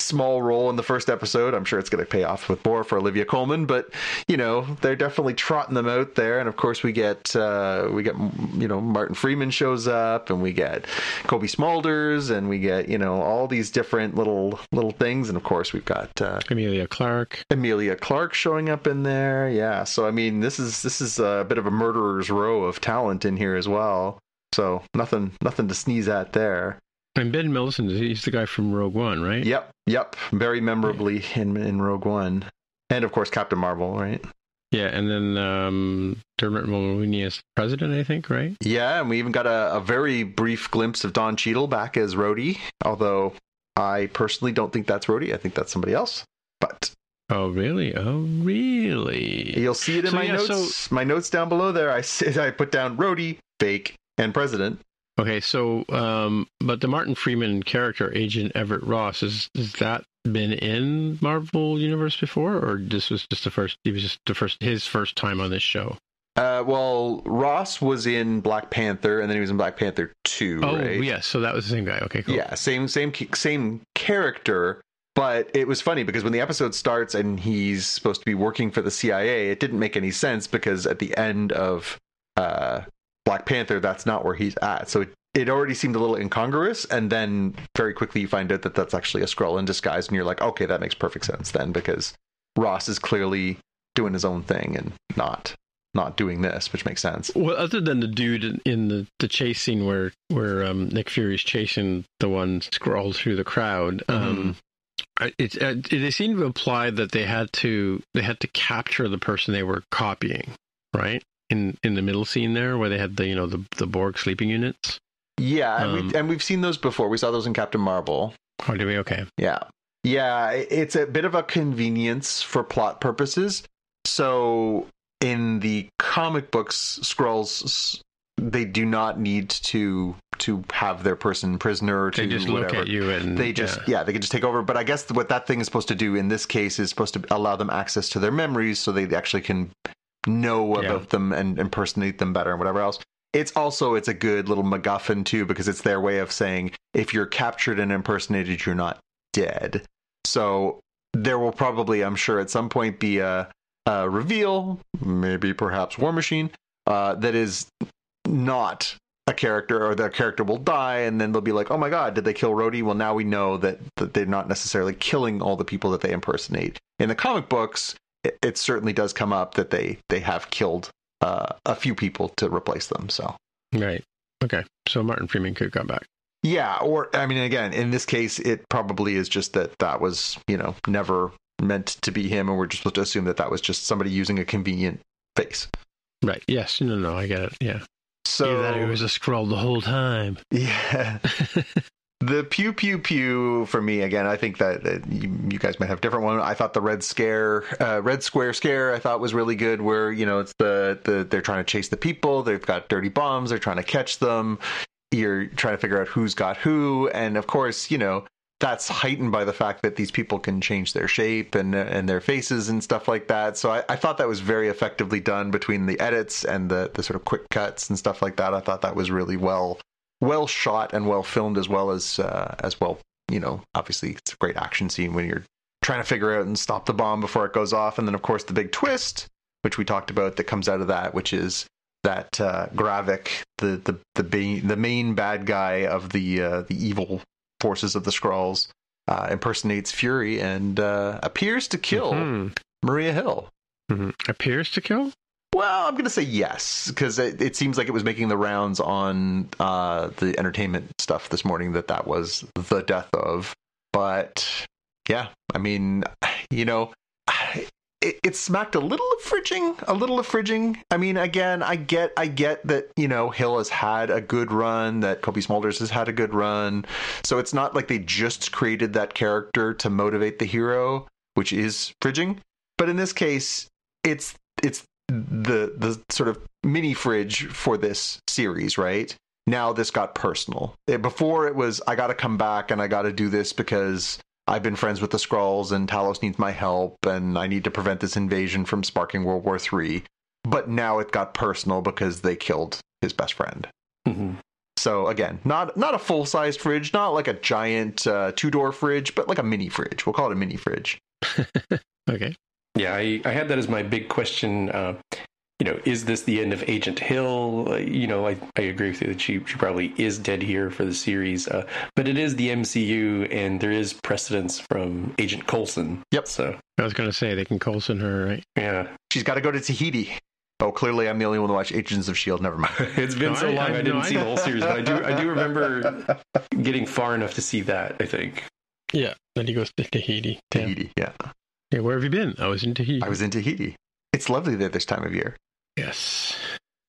small role in the first episode. I'm sure it's going to pay off with more for Olivia Colman, but you know, they're definitely trotting them out there. And of course, we get uh, we get you know Martin Freeman shows up, and we get Cobie Smulders, and we get you know all these different little little things. And of course, we've got uh, Emilia Clarke. Emilia Clarke showing up in there. Yeah, so I mean, this is this is a bit of a murderer's row of talent in here as well. So nothing nothing to sneeze at there. And Ben Mendelsohn, he's the guy from Rogue One, right? Yep, yep, very memorably in in Rogue One, and of course Captain Marvel, right? Yeah, and then um, Dermot Mulroney as president, I think, right? Yeah, and we even got a, a very brief glimpse of Don Cheadle back as Rhodey, although I personally don't think that's Rhodey. I think that's somebody else. But Oh, really? Oh, really? you'll see it in So, my yeah, notes. My notes down below there, I [laughs] I put down Rhodey, fake, and president. Okay, so um, but the Martin Freeman character, Agent Everett Ross, is has that been in Marvel Universe before, or this was just the first? He was just the first his first time on this show. Uh, well, Ross was in Black Panther, and then he was in Black Panther Two. Oh, right? yes. So that was the same guy. Okay, cool. Yeah, same same same character. But it was funny because when the episode starts and he's supposed to be working for the CIA, it didn't make any sense because at the end of uh, Black Panther, that's not where he's at. So it, it already seemed a little incongruous, and then very quickly you find out that that's actually a Skrull in disguise, and you're like, okay, that makes perfect sense then because Ross is clearly doing his own thing and not not doing this, which makes sense. Well, other than the dude in- the, the chase scene where where um, Nick Fury's chasing the one Skrull through the crowd, um, I- it, uh, they seem to imply that they had to they had to capture the person they were copying, right? In in the middle scene there, where they had the you know the the Borg sleeping units. Yeah, and, Um, we, and we've seen those before. We saw those in Captain Marvel. Oh, do we? Okay. Yeah. Yeah, it's a bit of a convenience for plot purposes. So in the comic books, Skrulls they do not need to to have their person prisoner or to They just whatever. look at you and They just yeah. yeah. they can just take over. But I guess what that thing is supposed to do in this case is supposed to allow them access to their memories, so they actually can know Yeah. about them and impersonate them better and whatever else. It's also it's a good little MacGuffin too because it's their way of saying if you're captured and impersonated, you're not dead. So there will probably, I'm sure, at some point be a, a reveal, maybe perhaps War Machine, uh, that is not a character or the character will die and then they'll be like, oh my god, did they kill Rhodey? Well, now we know that, that they're not necessarily killing all the people that they impersonate. In the comic books, it, it certainly does come up that they, they have killed uh, a few people to replace them. So. Right. Okay. So Martin Freeman could come back. Yeah, or I mean, again, in this case, it probably is just that that was, you know, never meant to be him, and we're just supposed to assume that that was just somebody using a convenient face. Right. Yes. No. No. I get it. Yeah. So that it was a Skrull the whole time. yeah, [laughs] the pew pew pew for me again. I think that, that you, you guys might have different one. I thought the red scare, uh, red square scare, I thought was really good. Where you know it's the the they're trying to chase the people. They've got dirty bombs. They're trying to catch them. You're trying to figure out who's got who, and of course, you know that's heightened by the fact that these people can change their shape and and their faces and stuff like that. So I, I thought that was very effectively done between the edits and the the sort of quick cuts and stuff like that. I thought that was really well well shot and well filmed as well as uh, as well. You know, obviously it's a great action scene when you're trying to figure out and stop the bomb before it goes off, and then of course the big twist, which we talked about, that comes out of that, which is that uh, Gravik, the the the, ba- the main bad guy of the uh, the evil forces of the Skrulls, uh, impersonates Fury and uh, appears to kill Mhm. Maria Hill. Mhm. Appears to kill. Well, I'm going to say yes because it, it seems like it was making the rounds on uh, the entertainment stuff this morning that that was the death of. But yeah, I mean, you know, [sighs] it, it smacked a little of fridging, a little of fridging. I mean, again, I get, I get that you know Hill has had a good run, that Cobie Smulders has had a good run, so it's not like they just created that character to motivate the hero, which is fridging. But in this case, it's it's the the sort of mini fridge for this series, right? Now this got personal. It, before it was I got to come back and I got to do this because I've been friends with the Skrulls and Talos needs my help and I need to prevent this invasion from sparking World War III. But now it got personal because they killed his best friend. Mm-hmm. So again, not not a full sized fridge, not like a giant uh, two door fridge, but like a mini fridge. We'll call it a mini fridge. [laughs] okay. Yeah, I, I had that as my big question. Uh, you know, is this the end of Agent Hill? Uh, you know, I, I agree with you that she, she probably is dead here for the series, uh, but it is the MCU, and there is precedence from Agent Coulson. Yep. So I was going to say they can Coulson her, right? yeah, She's got to go to Tahiti. Oh, clearly I'm the only one to watch Agents of Shield. Never mind. [laughs] it's been No, so I- long I- I, didn't no, I see the whole series, but I do I do [laughs] remember getting far enough to see that. I think. Yeah. Then he goes to Tahiti. Tahiti. Yeah, Yeah, where have you been? I was in Tahiti. I was in Tahiti. It's lovely there this time of year. Yes.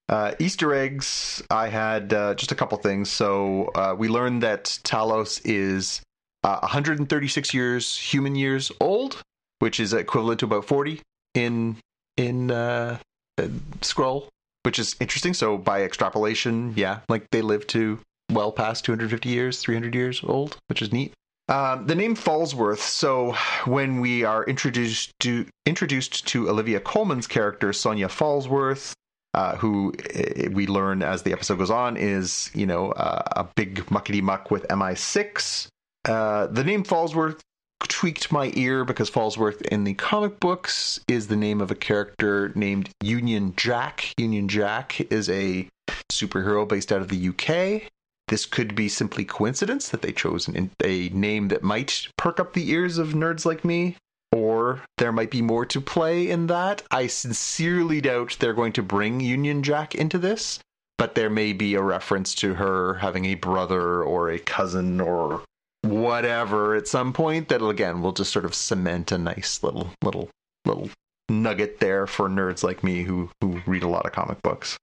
Uh, Easter eggs. I had uh, just a couple things. So uh, we learned that Talos is uh, 136 years human years old, which is equivalent to about 40 in in uh, uh, Skrull, which is interesting. So by extrapolation, yeah, like they live to well past 250 years, 300 years old, which is neat. Um, the name Falsworth. So when we are introduced to introduced to Olivia Colman's character Sonya Falsworth, uh, who uh, we learn as the episode goes on is you know uh, a big muckety muck with MI6. Uh, the name Falsworth tweaked my ear because Falsworth in the comic books is the name of a character named Union Jack. Union Jack is a superhero based out of the UK. This could be simply coincidence that they chose an, a name that might perk up the ears of nerds like me, or there might be more to play in that. I sincerely doubt they're going to bring Union Jack into this, but there may be a reference to her having a brother or a cousin or whatever at some point that again will just sort of cement a nice little little little nugget there for nerds like me who who read a lot of comic books.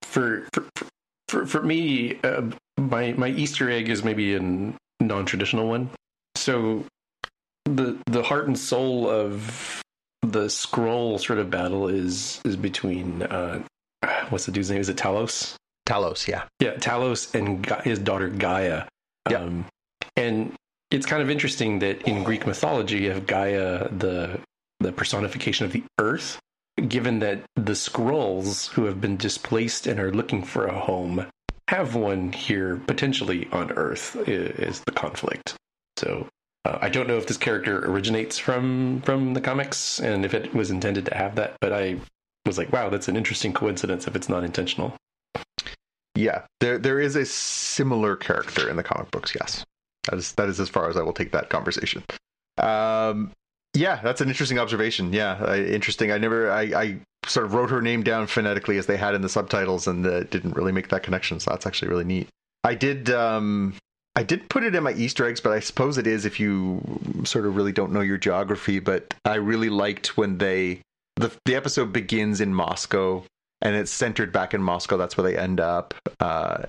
For for for, for me, uh, my my Easter egg is maybe a non-traditional one. So the the heart and soul of the Skrull sort of battle is is between uh, what's the dude's name? Is it Talos? Talos, yeah. Yeah, Talos and Ga- his daughter Gaia. Yeah. Um, and it's kind of interesting that in Greek mythology, you have Gaia, the the personification of the earth. Given that the Skrulls who have been displaced and are looking for a home have one here potentially on Earth, is the conflict. So uh, I don't know if this character originates from from the comics and if it was intended to have that, but I was like, wow, that's an interesting coincidence if it's not intentional. Yeah, there there is a similar character in the comic books. Yes, that is that is as far as I will take that conversation. Um, yeah, that's an interesting observation. Yeah, I, interesting. I never I, I sort of wrote her name down phonetically as they had in the subtitles, and uh, didn't really make that connection. So that's actually really neat. I did um I did put it in my Easter eggs, but I suppose it is if you sort of really don't know your geography. But I really liked when they the the episode begins in Moscow and it's centered back in Moscow. That's where they end up. Uh,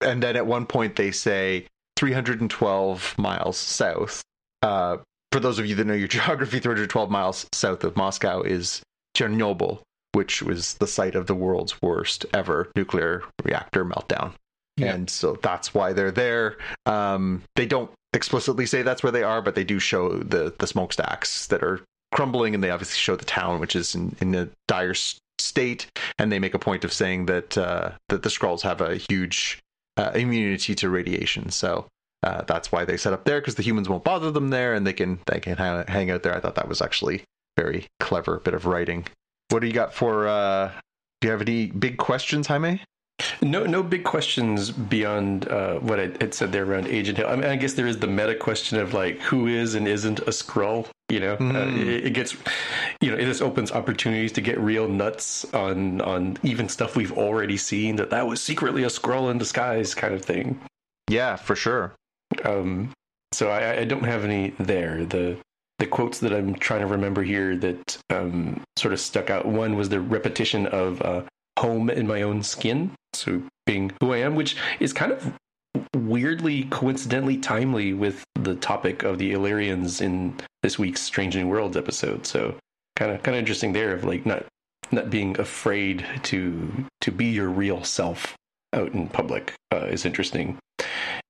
and then at one point they say 312 miles south. Uh, for those of you that know your [laughs] geography, 312 miles south of Moscow is Chernobyl, which was the site of the world's worst ever nuclear reactor meltdown. Yeah. And so that's why they're there. Um, they don't explicitly say that's where they are, but they do show the the smokestacks that are crumbling, and they obviously show the town, which is in, in a dire state. And they make a point of saying that uh, that the Skrulls have a huge uh, immunity to radiation. So uh, that's why they set up there because the humans won't bother them there, and they can they can hang, hang out there. I thought that was actually very clever bit of writing. What do you got for? Uh, do you have any big questions, Jaime? No, no big questions beyond uh, what I had said there around Agent Hill. I mean, I guess there is the meta question of like who is and isn't a Skrull. You know, uh, Mm. it, it gets, you know, it just opens opportunities to get real nuts on on even stuff we've already seen that that was secretly a Skrull in disguise kind of thing. Yeah, for sure. Um, so I, I don't have any there. The the quotes that I'm trying to remember here that um, sort of stuck out. One was the repetition of uh, "home in my own skin," so being who I am, which is kind of weirdly coincidentally timely with the topic of the Illyrians in this week's Strange New Worlds episode. So kind of kind of interesting there of like not not being afraid to to be your real self out in public uh, is interesting.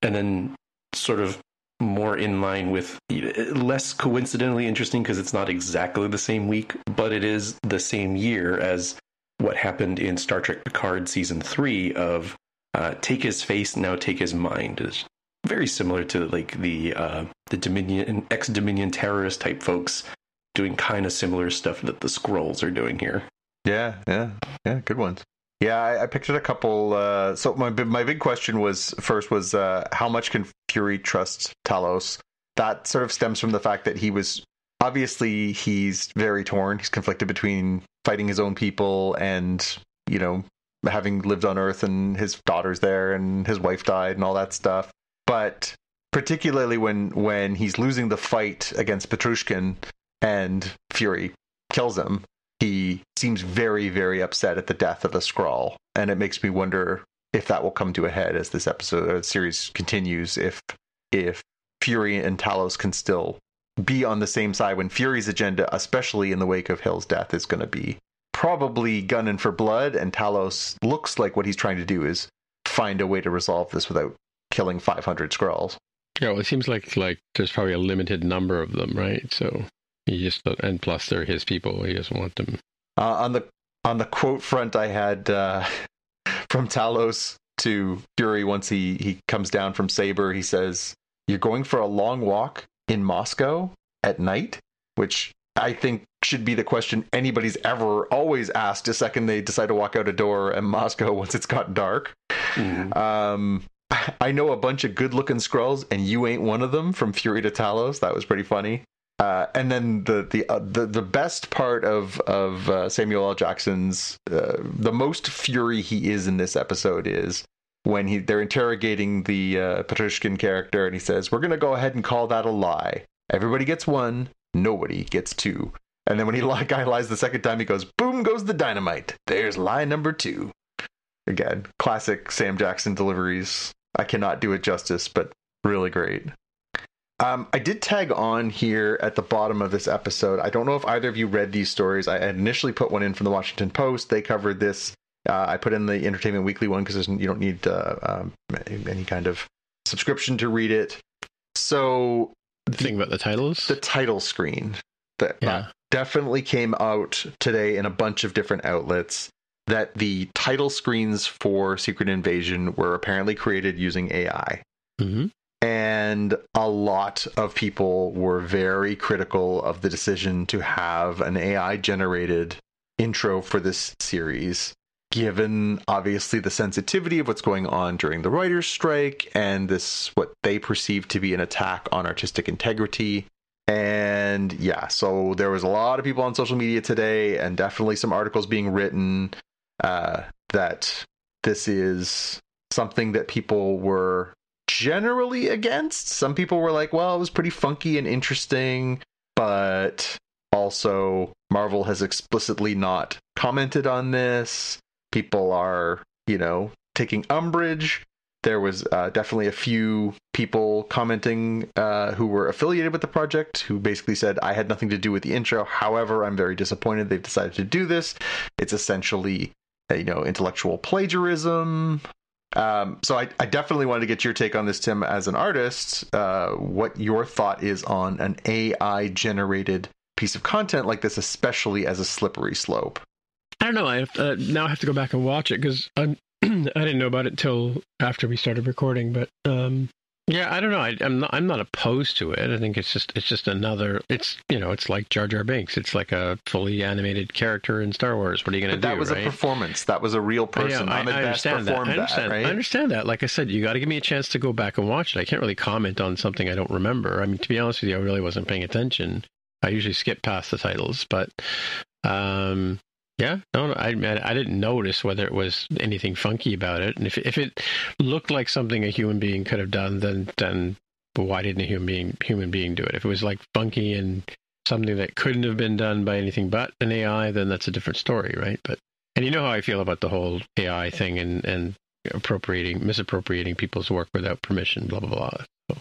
And then sort of more in line with less coincidentally interesting because it's not exactly the same week, but it is the same year as what happened in Star Trek Picard season three of uh, take his face, now take his mind. Is very similar to like the uh, the Dominion ex Dominion terrorist type folks doing kind of similar stuff that the Skrulls are doing here. Yeah, yeah, yeah. Good ones. Yeah, I, I pictured a couple. Uh, so my my big question was first was uh, how much can Fury trust Talos? That sort of stems from the fact that he was obviously he's very torn. He's conflicted between fighting his own people and you know having lived on Earth and his daughter's there and his wife died and all that stuff. But particularly when when he's losing the fight against Petrushkin and Fury kills him, he seems very very upset at the death of a Skrull, and it makes me wonder if that will come to a head as this episode or series continues. If if Fury and Talos can still be on the same side when Fury's agenda, especially in the wake of Hill's death, is going to be probably gunning for blood, and Talos looks like what he's trying to do is find a way to resolve this without killing 500 Skrulls. Yeah, well, it seems like like there's probably a limited number of them, right? So he just and plus they're his people. He doesn't want them. Uh, on the on the quote front, I had uh, [laughs] from Talos to Fury once he he comes down from Saber. He says, "You're going for a long walk in Moscow at night," which I think should be the question anybody's ever always asked a second they decide to walk out a door in Moscow [laughs] once it's got dark. Mm-hmm. Um, [laughs] I know a bunch of good looking Skrulls, and you ain't one of them from Fury to Talos. That was pretty funny. Uh, and then the the, uh, the the best part of of uh, Samuel L. Jackson's uh, the most fury he is in this episode is when he they're interrogating the uh, Petrushkin character, and he says, "We're gonna go ahead and call that a lie. Everybody gets one, nobody gets two. And then when he [laughs] guy lies the second time, he goes, boom goes the dynamite. There's lie number two. Again, classic Sam Jackson deliveries. I cannot do it justice, but really great. Um, I did tag on here at the bottom of this episode. I don't know if either of you read these stories. I initially put one in from the Washington Post. They covered this. Uh, I put in the Entertainment Weekly one because you don't need uh, um, any kind of subscription to read it. So the thing about the titles? The title screen. That, yeah. definitely came out today in a bunch of different outlets that the title screens for Secret Invasion were apparently created using AI. Mm-hmm. And a lot of people were very critical of the decision to have an AI generated intro for this series given obviously the sensitivity of what's going on during the writers' strike and this what they perceive to be an attack on artistic integrity. And yeah, so there was a lot of people on social media today, and definitely some articles being written uh, that this is something that people were generally against. Some people were like, well, it was pretty funky and interesting, but also Marvel has explicitly not commented on this people are, you know, taking umbrage. There was uh, definitely a few people commenting uh, who were affiliated with the project who basically said, I had nothing to do with the intro. However, I'm very disappointed they've decided to do this. It's essentially, uh, you know, intellectual plagiarism. Um, so I, I, definitely wanted to get your take on this, Tim, as an artist. Uh, what your thought is on an AI generated piece of content like this, especially as a slippery slope. I don't know. I have, uh, now I have to go back and watch it because [clears throat] I didn't know about it till after we started recording. But um, yeah, I don't know. I, am not. I'm not opposed to it. I think it's just it's just another. It's you know it's like Jar Jar Binks. It's like a fully animated character in Star Wars. What are you going to do? That was right? a performance. That was a real person. Yeah, I, I understand that. I understand. That, right? I understand that. Like I said, you got to give me a chance to go back and watch it. I can't really comment on something I don't remember. I mean, to be honest with you, I really wasn't paying attention. I usually skip past the titles, but um, yeah, no, I I didn't notice whether it was anything funky about it, and if if it looked like something a human being could have done, then then why didn't a human being human being do it? If it was like funky and something that couldn't have been done by anything but an AI, then that's a different story, right? But and you know how I feel about the whole AI thing and and appropriating, misappropriating people's work without permission, blah blah blah. So,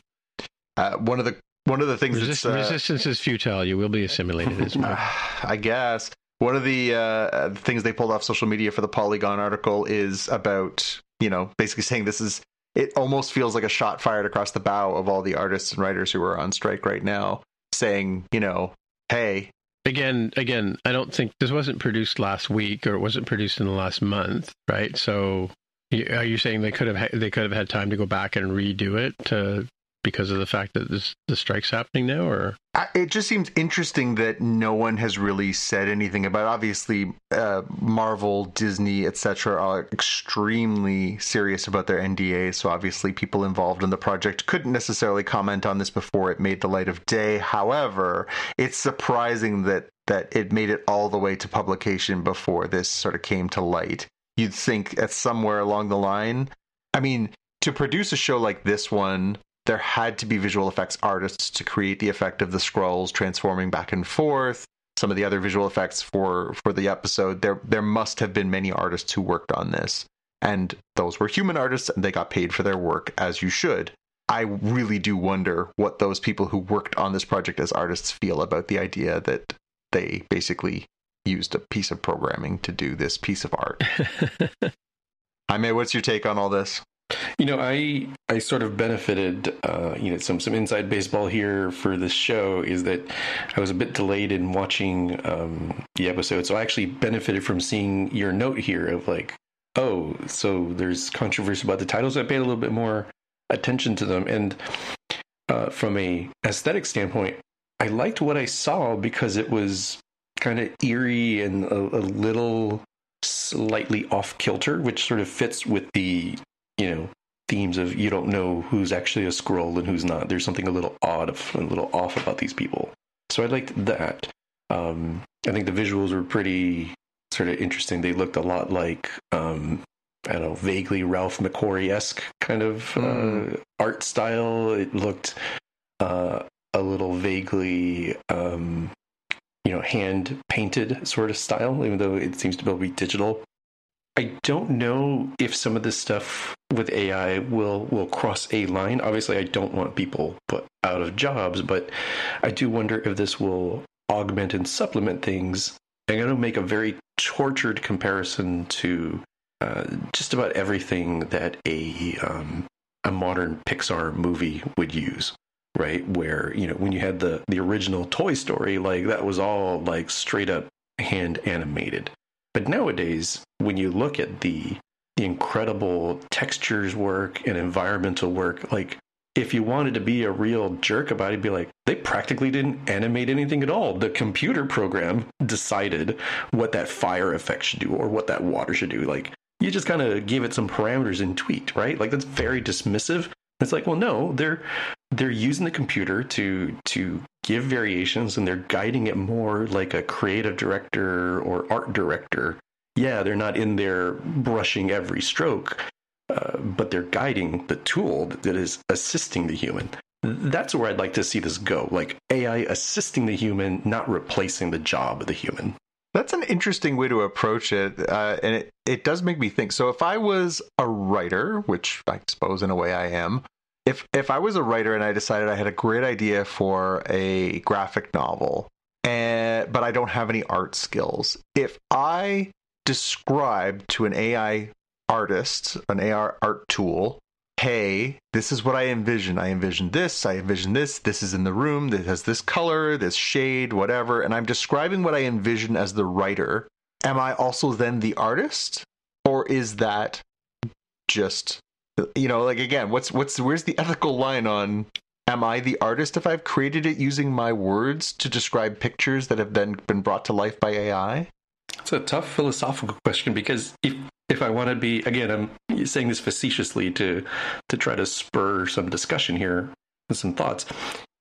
Uh, one of the one of the things resist, uh, resistance is futile. You will be assimilated. Is [sighs] I guess one of the uh, things they pulled off social media for the Polygon article is about you know basically saying this is it almost feels like a shot fired across the bow of all the artists and writers who are on strike right now, saying you know hey again, again, I don't think this wasn't produced last week or it wasn't produced in the last month, right? So, are you saying they could have they could have had time to go back and redo it to, because of the fact that this the strike's happening now, or it just seems interesting that no one has really said anything about. It. Obviously, uh, Marvel, Disney, etc., are extremely serious about their NDAs. So obviously, people involved in the project couldn't necessarily comment on this before it made the light of day. However, it's surprising that that it made it all the way to publication before this sort of came to light. You'd think at somewhere along the line. I mean, to produce a show like this one there had to be visual effects artists to create the effect of the Skrulls transforming back and forth. Some of the other visual effects for for the episode there there must have been many artists who worked on this. And those were human artists and they got paid for their work as you should. I really do wonder what those people who worked on this project as artists feel about the idea that they basically used a piece of programming to do this piece of art. [laughs] I may what's your take on all this You know, I I sort of benefited, uh, you know, some some inside baseball here for this show is that I was a bit delayed in watching um, the episode, so I actually benefited from seeing your note here of like, oh, so there's controversy about the titles. I paid a little bit more attention to them, and uh, from a aesthetic standpoint, I liked what I saw because it was kind of eerie and a, a little slightly off kilter, which sort of fits with the you know themes of you don't know who's actually a Skrull and who's not. There's something a little odd, a little off about these people. So I liked that. Um, I think the visuals were pretty sort of interesting. They looked a lot like um, I don't know, vaguely Ralph McQuarrie esque kind of uh, art style. It looked uh, a little vaguely. Um, you know, hand painted sort of style, even though it seems to be digital. I don't know if some of this stuff with AI will will cross a line. Obviously, I don't want people put out of jobs, but I do wonder if this will augment and supplement things. I'm going to make a very tortured comparison to uh, just about everything that a um, a modern Pixar movie would use. Right, where you know when you had the the original Toy Story, like that was all like straight up hand animated. But nowadays, when you look at the the incredible textures work and environmental work, like if you wanted to be a real jerk about it, be like, they practically didn't animate anything at all. The computer program decided what that fire effect should do or what that water should do. Like you just kind of gave it some parameters and tweaked, right? Like that's very dismissive. It's like, well, no, they're they're using the computer to to give variations and they're guiding it more like a creative director or art director. Yeah, they're not in there brushing every stroke, uh, but they're guiding the tool that is assisting the human. That's where I'd like to see this go. Like AI assisting the human, not replacing the job of the human. That's an interesting way to approach it, uh, and it, it does make me think. So, if I was a writer, which I suppose in a way I am, if if I was a writer and I decided I had a great idea for a graphic novel, and but I don't have any art skills, if I describe to an AI artist, an AR art tool, hey, this is what I envision. I envision this, I envision this, this is in the room, that has this color, this shade, whatever, and I'm describing what I envision as the writer. Am I also then the artist? Or is that just you know, like again, what's what's where's the ethical line on am I the artist if I've created it using my words to describe pictures that have then been brought to life by AI? It's a tough philosophical question because if if I want to be again, I'm saying this facetiously to to try to spur some discussion here and some thoughts.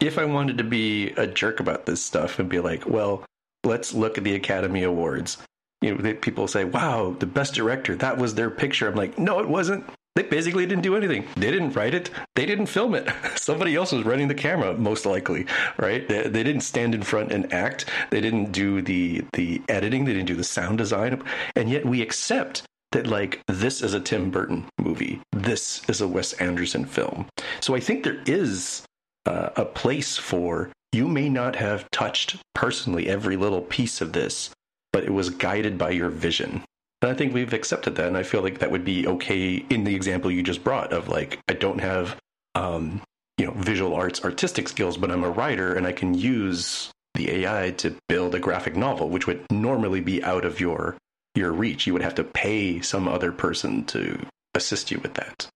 If I wanted to be a jerk about this stuff and be like, well, let's look at the Academy Awards. You know, people say, "Wow, the best director, that was their picture." I'm like, "No, it wasn't. They basically didn't do anything. They didn't write it. They didn't film it. [laughs] Somebody else was running the camera, most likely, right? They, they didn't stand in front and act. They didn't do the the editing. They didn't do the sound design. And yet we accept that like this is a Tim Burton movie. This is a Wes Anderson film. So I think there is uh, a place for you may not have touched personally every little piece of this, but it was guided by your vision. And I think we've accepted that, and I feel like that would be okay in the example you just brought of like I don't have um, you know visual arts artistic skills, but I'm a writer and I can use the AI to build a graphic novel, which would normally be out of your your reach. You would have to pay some other person to assist you with that.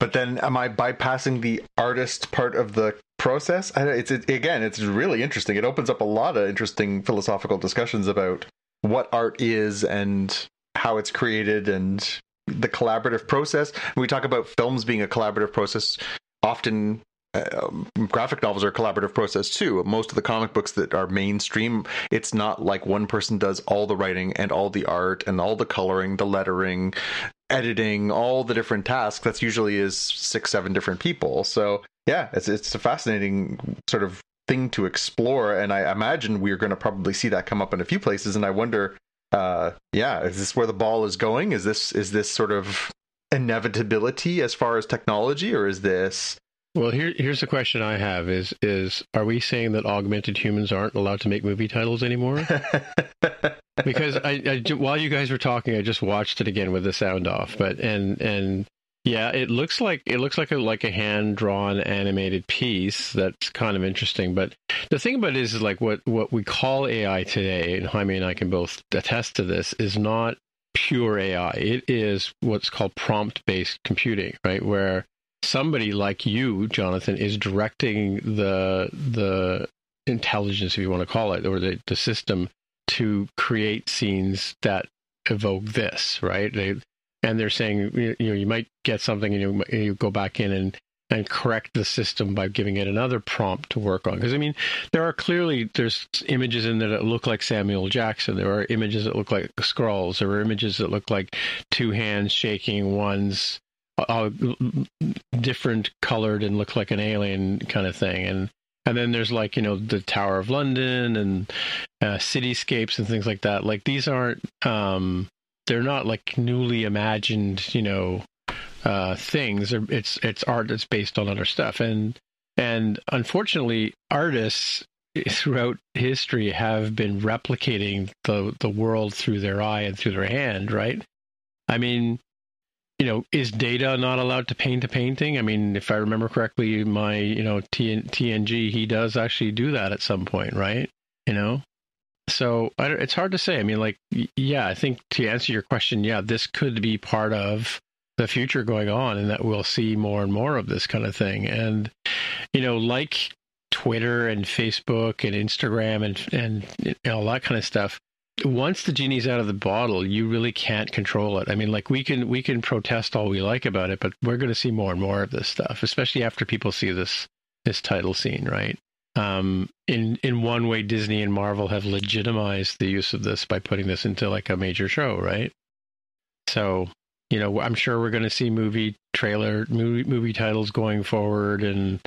But then, am I bypassing the artist part of the process? It's it, again, it's really interesting. It opens up a lot of interesting philosophical discussions about what art is and how it's created and the collaborative process. When we talk about films being a collaborative process, often um, graphic novels are a collaborative process too. Most of the comic books that are mainstream, it's not like one person does all the writing and all the art and all the coloring, the lettering, editing, all the different tasks. That's usually is six, seven different people. So yeah, it's it's a fascinating sort of thing to explore, and I imagine we're going to probably see that come up in a few places. And I wonder, uh, yeah, is this where the ball is going? Is this is this sort of inevitability as far as technology, or is this well, here, here's the question I have: is is are we saying that augmented humans aren't allowed to make movie titles anymore? [laughs] because I, I, while you guys were talking, I just watched it again with the sound off. But and and yeah, it looks like it looks like a like a hand drawn animated piece. That's kind of interesting. But the thing about it is, is like what what we call AI today, and Jaime and I can both attest to this, is not pure AI. It is what's called prompt based computing, right? Where somebody like you, Jonathan, is directing the the intelligence, if you want to call it, or the, the system to create scenes that evoke this, right? They and they're saying you know you might get something and you, you go back in and and correct the system by giving it another prompt to work on. Because i mean there are clearly there's images in there that look like samuel jackson. There are images that look like Skrulls. There are images that look like two hands shaking one's uh, different colored and look like an alien kind of thing. And and then there's like you know the tower of london and uh, cityscapes and things like that. Like these aren't um they're not like newly imagined you know uh things it's it's art that's based on other stuff and and unfortunately artists [laughs] throughout history have been replicating the the world through their eye and through their hand right i mean you know, is data not allowed to paint a painting? I mean, if I remember correctly, my, you know, TNG, he does actually do that at some point, right? You know? So it's hard to say. I mean, like, yeah, I think to answer your question, yeah, this could be part of the future going on and that we'll see more and more of this kind of thing. And, you know, like Twitter and Facebook and Instagram and, and all that kind of stuff, once the genie's out of the bottle, you really can't control it. I mean, like we can we can protest all we like about it, but we're going to see more and more of this stuff, especially after people see this this title scene, right? Um, in in one way, Disney and Marvel have legitimized the use of this by putting this into like a major show, right? So, you know, I'm sure we're going to see movie trailer movie movie titles going forward, and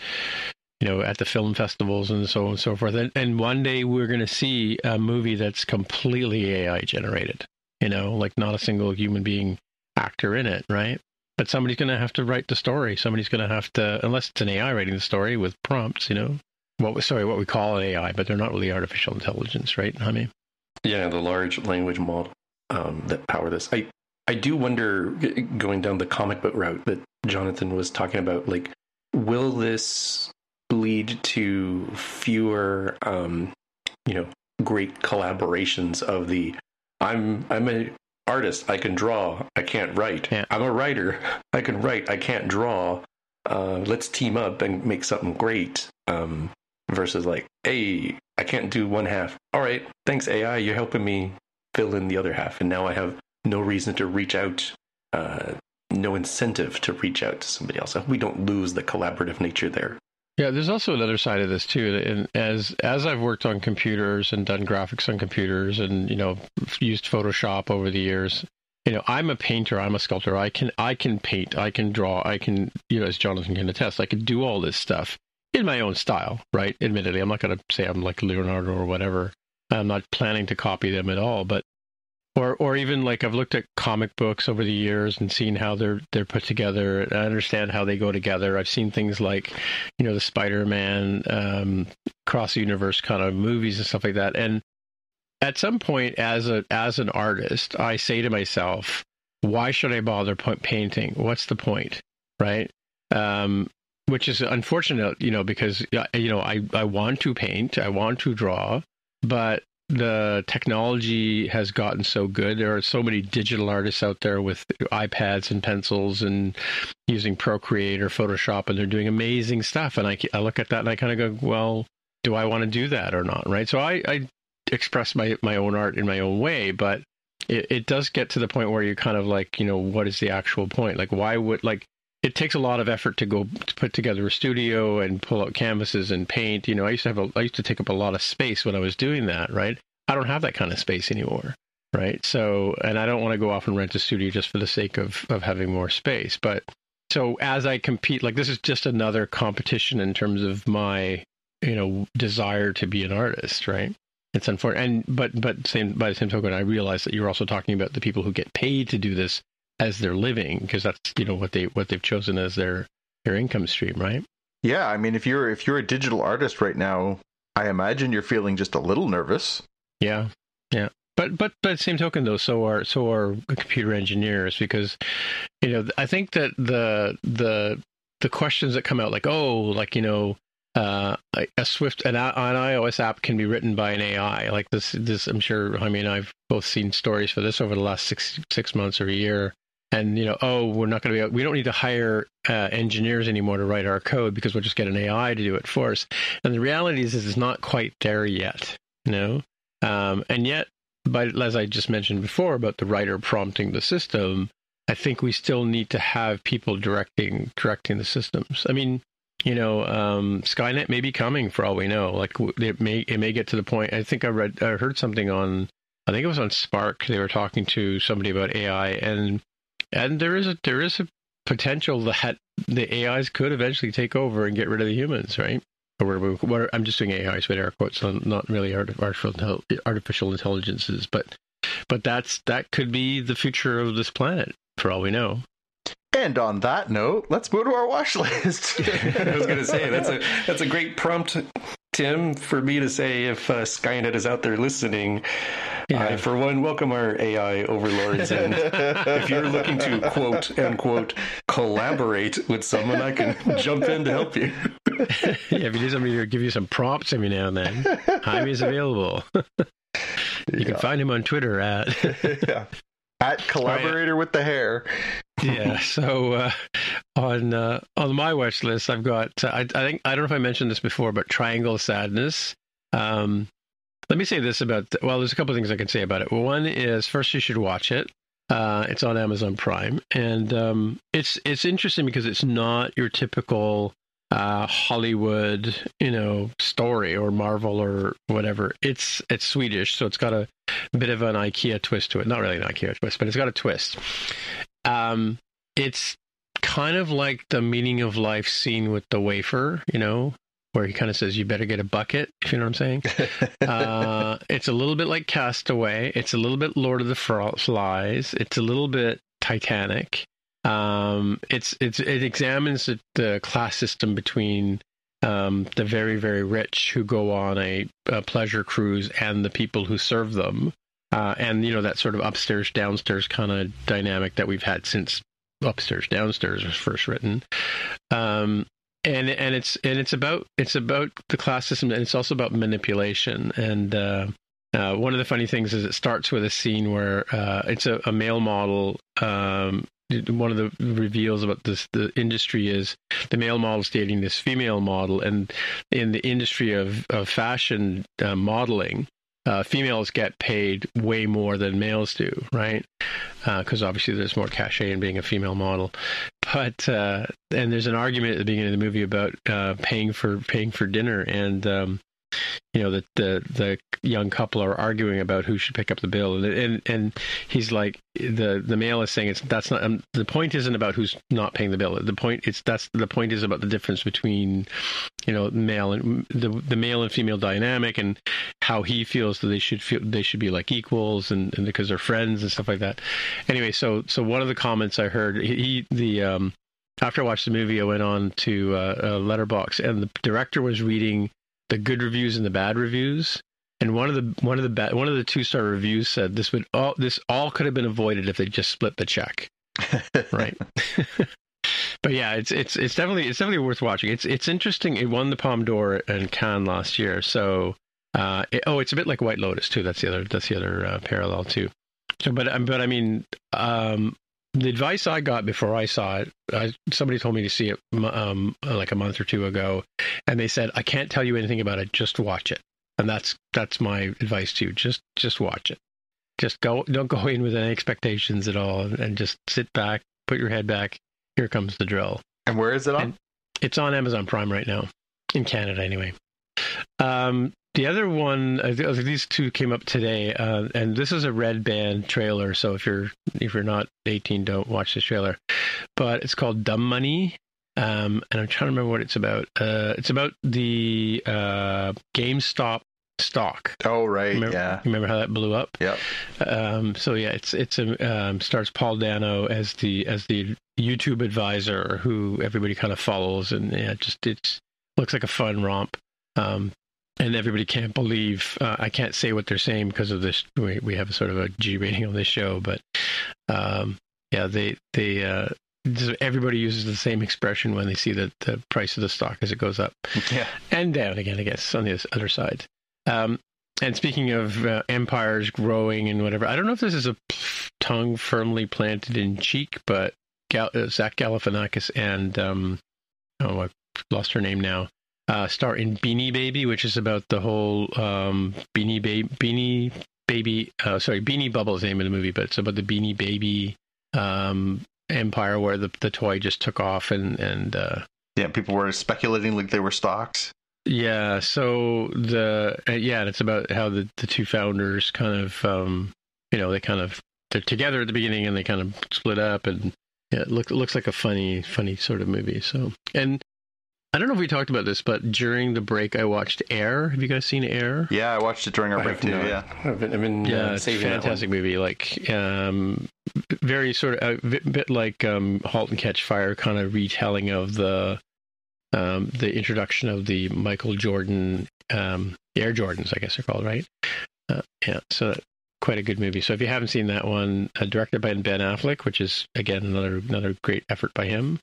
you know, at the film festivals and so on and so forth. And, and one day we're going to see a movie that's completely AI generated, you know, like not a single human being actor in it, right? But somebody's going to have to write the story. Somebody's going to have to, unless it's an AI writing the story with prompts, you know, what sorry, what we call AI, but they're not really artificial intelligence, right? I mean, yeah, the large language model um, that power this. I I do wonder, going down the comic book route that Jonathan was talking about, like, will this lead to fewer, um, you know, great collaborations of the I'm I'm an artist. I can draw. I can't write. Yeah. I'm a writer. I can write. I can't draw. Uh, let's team up and make something great. Um, versus like, hey, I can't do one half. All right, thanks AI. You're helping me fill in the other half, and now I have no reason to reach out. Uh, no incentive to reach out to somebody else. We don't lose the collaborative nature there. Yeah, there's also another side of this too. And as as I've worked on computers and done graphics on computers, and you know used Photoshop over the years, you know, I'm a painter, I'm a sculptor. I can I can paint, I can draw, I can, you know, as Jonathan can attest, I can do all this stuff in my own style, right? Admittedly, I'm not going to say I'm like Leonardo or whatever. I'm not planning to copy them at all, but or or even like I've looked at comic books over the years and seen how they're they're put together. I understand how they go together. I've seen things like, you know, the Spider-Man um, cross universe kind of movies and stuff like that. And at some point, as a as an artist, I say to myself, why should I bother painting? What's the point, right? Um, which is unfortunate, you know, because you know I I want to paint, I want to draw, but the technology has gotten so good. There are so many digital artists out there with iPads and pencils and using Procreate or Photoshop, and they're doing amazing stuff. And I, I look at that and I kind of go, well, do I want to do that or not? Right. So I, I express my, my own art in my own way, but it, it does get to the point where you're kind of like, you know, what is the actual point? Like, why would, like, it takes a lot of effort to go to put together a studio and pull out canvases and paint. You know, I used to have a, I used to take up a lot of space when I was doing that, right? I don't have that kind of space anymore, right? So, and I don't want to go off and rent a studio just for the sake of of having more space. But so as I compete, like this is just another competition in terms of my, you know, desire to be an artist, right? It's unfortunate, and but but same by the same token, I realize that you're also talking about the people who get paid to do this as their living because that's you know what they what they've chosen as their their income stream, right? Yeah, I mean, if you're if you're a digital artist right now, I imagine you're feeling just a little nervous. Yeah, yeah. But but but same token though, so are so are computer engineers because you know I think that the the the questions that come out like oh like you know uh, a Swift an, an iOS app can be written by an AI like this this I'm sure I mean I've both seen stories for this over the last six six months or a year and you know oh we're not going to be we don't need to hire uh, engineers anymore to write our code because we'll just get an ai to do it for us. And the reality is, is it's not quite there yet you know? Um, and yet but as i just mentioned before about the writer prompting the system i think we still need to have people directing directing the systems. I mean you know um, skynet may be coming for all we know. Like it may it may get to the point i think i read i heard something on I think it was on Spark. They were talking to somebody about AI, and and there is a there is a potential that the AIs could eventually take over and get rid of the humans, right? Or what, I'm just doing AIs with air quotes, so not really artificial artificial intelligences, but but that's that could be the future of this planet for all we know. And on that note, let's move to our watch list. [laughs] [laughs] I was going to say that's a that's a great prompt, Tim, for me to say if uh, Skynet is out there listening. Yeah. I, for one, welcome our AI overlords. And if you're looking to quote unquote collaborate with someone, I can jump in to help you. [laughs] yeah, if you need somebody to give you some prompts every now and then, Jaime is available. [laughs] you yeah. can find him on Twitter at [laughs] yeah. at collaborator with the hair. yeah. So uh, on uh, on my watch list, I've got uh, I, I think I don't know if I mentioned this before, but Triangle Sadness. Um, let me say this about, well, there's a couple things I can say about it. One is, first, you should watch it. Uh, it's on Amazon Prime, and um, it's it's interesting because it's not your typical uh, Hollywood, you know, story or Marvel or whatever. It's it's Swedish, so it's got a bit of an IKEA twist to it. Not really an IKEA twist, but it's got a twist. Um, it's kind of like the meaning of life scene with the wafer, you know, where he kind of says, "You better get a bucket." If you know what I'm saying. [laughs] uh, it's a little bit like Castaway. It's a little bit Lord of the Flies. It's a little bit Titanic. Um, it's it's it examines the, the class system between um, the very very rich who go on a, a pleasure cruise and the people who serve them. Uh, and you know that sort of upstairs downstairs kind of dynamic that we've had since upstairs downstairs was first written um, and and it's and it's about it's about the class system and it's also about manipulation. And uh, uh, one of the funny things is it starts with a scene where uh, it's a, a, male model um, one of the reveals about this the industry is the male model dating this female model. And in the industry of, of fashion uh, modeling uh, females get paid way more than males do, right? Because uh, obviously there's more cachet in being a female model. But uh, and there's an argument at the beginning of the movie about uh, paying for paying for dinner, and um, you know the the the young couple are arguing about who should pick up the bill. And and, and he's like the the male is saying it's that's not um, the point isn't about who's not paying the bill. The point it's that's the point is about the difference between you know male and the the male and female dynamic and how he feels that they should feel they should be like equals and, and because they're friends and stuff like that. Anyway so so one of the comments i heard he the um after I watched the movie, I went on to uh, Letterboxd, and the director was reading the good reviews and the bad reviews. And one of the one of the bad, one of the two star reviews said this would all this all could have been avoided if they just split the check, [laughs] right? [laughs] but yeah, it's it's it's definitely it's definitely worth watching. It's it's interesting. It won the Palme d'Or and Cannes last year, so uh, it, oh, it's a bit like White Lotus too. That's the other that's the other uh, parallel too. So, but um, but I mean, um, the advice I got before I saw it, I, somebody told me to see it um, like a month or two ago, and they said I can't tell you anything about it. Just watch it, and that's that's my advice to you. Just just watch it. Just go. Don't go in with any expectations at all, and just sit back, put your head back. Here comes the drill. And where is it on? And it's on Amazon Prime right now, in Canada anyway. Um, the other one, these two came up today, uh, and this is a red band trailer. So if you're if you're not 18, don't watch this trailer. But it's called Dumb Money, um, and I'm trying to remember what it's about. Uh, it's about the uh, GameStop stock. Oh right, remember, yeah. Remember how that blew up? Yep. Um, so yeah, it's it's a um, stars Paul Dano as the as the YouTube advisor who everybody kind of follows, and yeah, just it looks like a fun romp. Um, and everybody can't believe uh, I can't say what they're saying because of this. We, we have a sort of a G rating on this show, but um, yeah, they they uh, everybody uses the same expression when they see the, the price of the stock as it goes up [laughs] Yeah. and down again. I guess on the other side. Um, and speaking of uh, empires growing and whatever, I don't know if this is a tongue firmly planted in cheek, but Gal- uh, Zach Galifianakis and um, oh, I've lost her name now uh, star in Beanie Baby, which is about the whole um, Beanie Baby, Beanie Baby. Uh, sorry, Beanie Bubble is the name of the movie, but it's about the Beanie Baby um, empire where the the toy just took off and and uh, yeah, people were speculating like they were stocks. Yeah, so the uh, yeah, and it's about how the the two founders kind of um, you know they kind of they're together at the beginning and they kind of split up and yeah, it looks it looks like a funny funny sort of movie. So and I don't know if we talked about this, but during the break, I watched Air. Have you guys seen Air? Yeah, I watched it during our I break too. not. Yeah, I've been, I've been Yeah, uh, it's a that one. fantastic movie. Like, um, very sort of a bit, bit like um, *Halt and Catch Fire*, kind of retelling of the um, the introduction of the Michael Jordan um, Air Jordans, I guess they're called, right? Uh, yeah, so quite a good movie. So if you haven't seen that one, uh, directed by Ben Affleck, which is again another another great effort by him.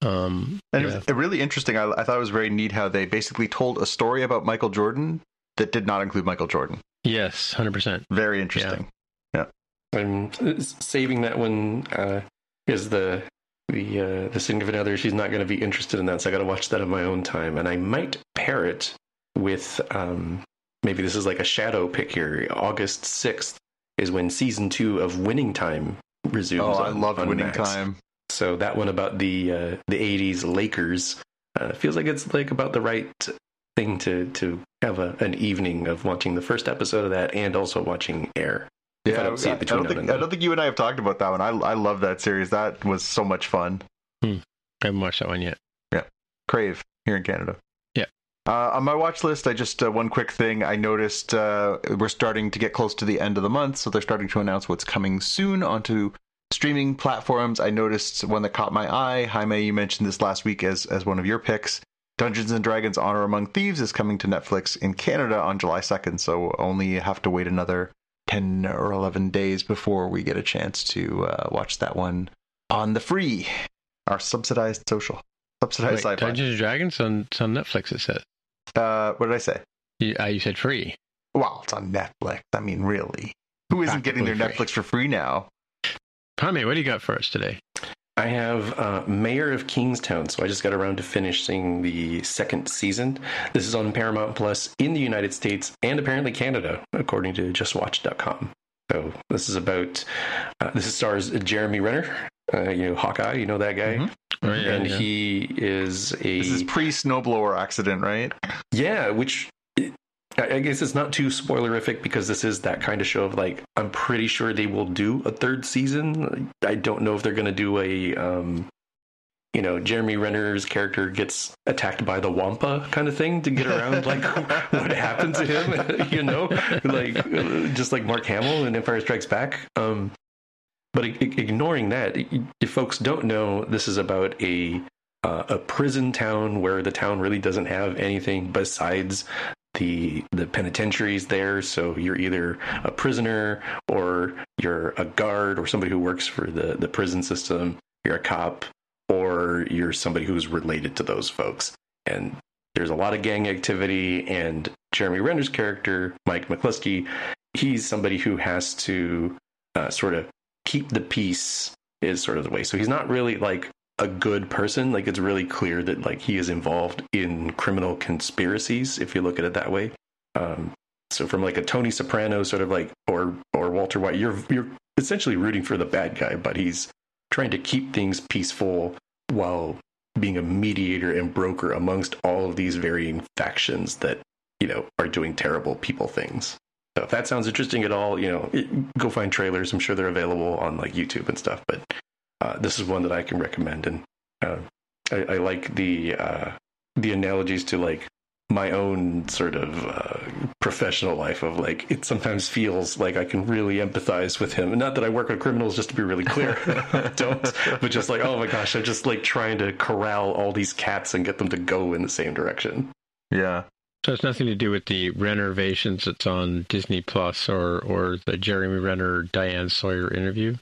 Um, and yeah. it was really interesting. I, I thought it was very neat how they basically told a story about Michael Jordan that did not include Michael Jordan. yes, hundred percent. Very interesting. Yeah. I'm saving that one uh, because the the uh, the significant other she's not going to be interested in that, so I got to watch that on my own time, and I might pair it with um, maybe this is like a shadow pick here. August sixth is when season two of Winning Time resumes. Oh, I on- loved on Winning Max. Time. So that one about the uh, the '80s Lakers uh, feels like it's like about the right thing to to have a, an evening of watching the first episode of that and also watching Air. If I don't see it between I don't, think, I don't think you and I have talked about that one. I I love that series. That was so much fun. I haven't watched that one yet. Yeah, Crave here in Canada. Yeah. Uh, on my watch list, I just uh, one quick thing. I noticed uh, we're starting to get close to the end of the month, so they're starting to announce what's coming soon onto streaming platforms. I noticed one that caught my eye. Jaime, you mentioned this last week as as one of your picks. Dungeons and Dragons: Honor Among Thieves is coming to Netflix in Canada on July second, so only have to wait another ten or eleven days before we get a chance to uh, watch that one on the free, our subsidized social, subsidized Wait, sci-fi. Dungeons and Dragons on, it's on Netflix. It says. Uh, what did I say? You, uh, you said free. Well, it's on Netflix. I mean, really, who isn't getting their free. Netflix for free now? Jaime, what do you got for us today? I have uh, Mayor of Kingstown, so I just got around to finishing the second season. This is on Paramount Plus in the United States and apparently Canada, according to JustWatch.com. So this is about uh, this stars Jeremy Renner, uh, you know Hawkeye, you know that guy, Mhm. Oh, yeah, and yeah. he is a This is pre snowblower accident, right? yeah, which I guess it's not too spoilerific because this is that kind of show of like I'm pretty sure they will do a third season. I don't know if they're going to do a um you know Jeremy Renner's character gets attacked by the Wampa kind of thing to get around like [laughs] what happened to him, [laughs] you know, like uh, just like Mark Hamill in Empire Strikes Back. Um but ignoring that, if folks don't know, this is about a uh, a prison town where the town really doesn't have anything besides the the penitentiaries there. So you're either a prisoner or you're a guard or somebody who works for the the prison system. You're a cop or you're somebody who's related to those folks. And there's a lot of gang activity. And Jeremy Renner's character, Mike McLusky, he's somebody who has to uh, sort of keep the peace. Is sort of the way. So he's not really like a good person. Like it's really clear that like he is involved in criminal conspiracies. If you look at it that way. Um, so from like a Tony Soprano sort of like or or Walter White, you're you're essentially rooting for the bad guy, but he's trying to keep things peaceful while being a mediator and broker amongst all of these varying factions that you know are doing terrible people things. So if that sounds interesting at all, you know, it, go find trailers. I'm sure they're available on like YouTube and stuff. But uh, this is one that I can recommend, and uh, I, I like the uh, the analogies to like my own sort of uh, professional life of like it sometimes feels like I can really empathize with him. And not that I work with criminals, just to be really clear, [laughs] don't. But just like, oh my gosh, I'm just like trying to corral all these cats and get them to go in the same direction. Yeah. So it's nothing to do with the Rennervations that's on Disney Plus or or the Jeremy Renner Diane Sawyer interview.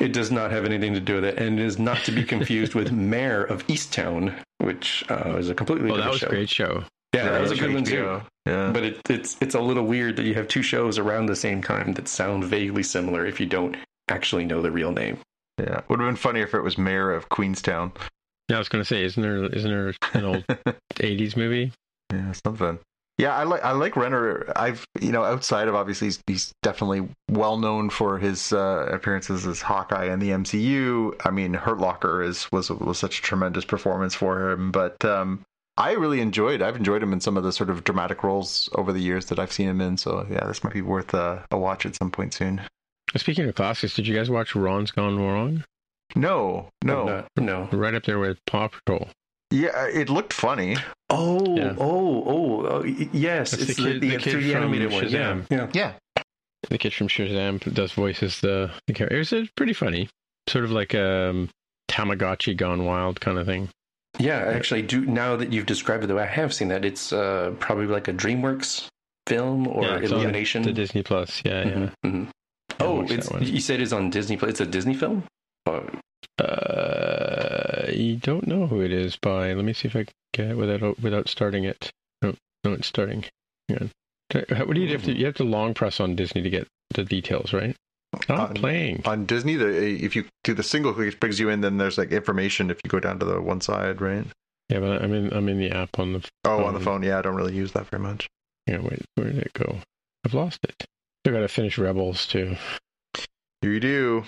It does not have anything to do with it, and it is not to be confused with [laughs] Mare of Easttown, which uh, is a completely Oh, that was show. a great show. Yeah, that was a Yeah, good one too. Yeah. But it, it's it's a little weird that you have two shows around the same time that sound vaguely similar if you don't actually know the real name. yeah. Would have been funny if it was Mayor of Queenstown. Yeah, I was going to say, isn't there isn't there an old [laughs] '80s movie? Yeah, something. Yeah, I like I like Renner. I've you know outside of obviously he's, he's definitely well known for his uh, appearances as Hawkeye in the MCU. I mean, Hurt Locker is was was such a tremendous performance for him, but um, I really enjoyed. I've enjoyed him in some of the sort of dramatic roles over the years that I've seen him in. So yeah, this might be worth a, a watch at some point soon. Speaking of classics, did you guys watch Ron's Gone Wrong? No, no, no. Right up there with Paw Patrol. Yeah, it looked funny. Oh, Yeah. oh, oh, oh, yes. That's it's the kid- the kid 3D from animated one. Yeah, Shazam. yeah. Yeah, The kid from Shazam does voices the, the character. It's uh, pretty funny, sort of like um, Tamagotchi gone wild kind of thing. Yeah, actually do. Now that you've described it, the way I have seen that, it's uh, probably like a DreamWorks film or Yeah, it's on Illumination. The Disney Plus, yeah, yeah. Mhm, mhm. Oh, it's you said it's on Disney. Plus. It's a Disney film. Oh, Uh, you don't know who it is by. Let me see if I can get it without without starting it. No, no, it's starting. Hang on. What do you have to? Hmm. You have to long press on Disney to get the details, right? I'm On- playing. on Disney, the, if you do the single click, it brings you in. Then there's like information if you go down to the one side, right? Yeah, but I'm in. I'm in the app on the. Oh, on the phone. Yeah, I don't really use that very much. Yeah, wait. Where did it go? I've lost it. Still got to finish Rebels too. You do.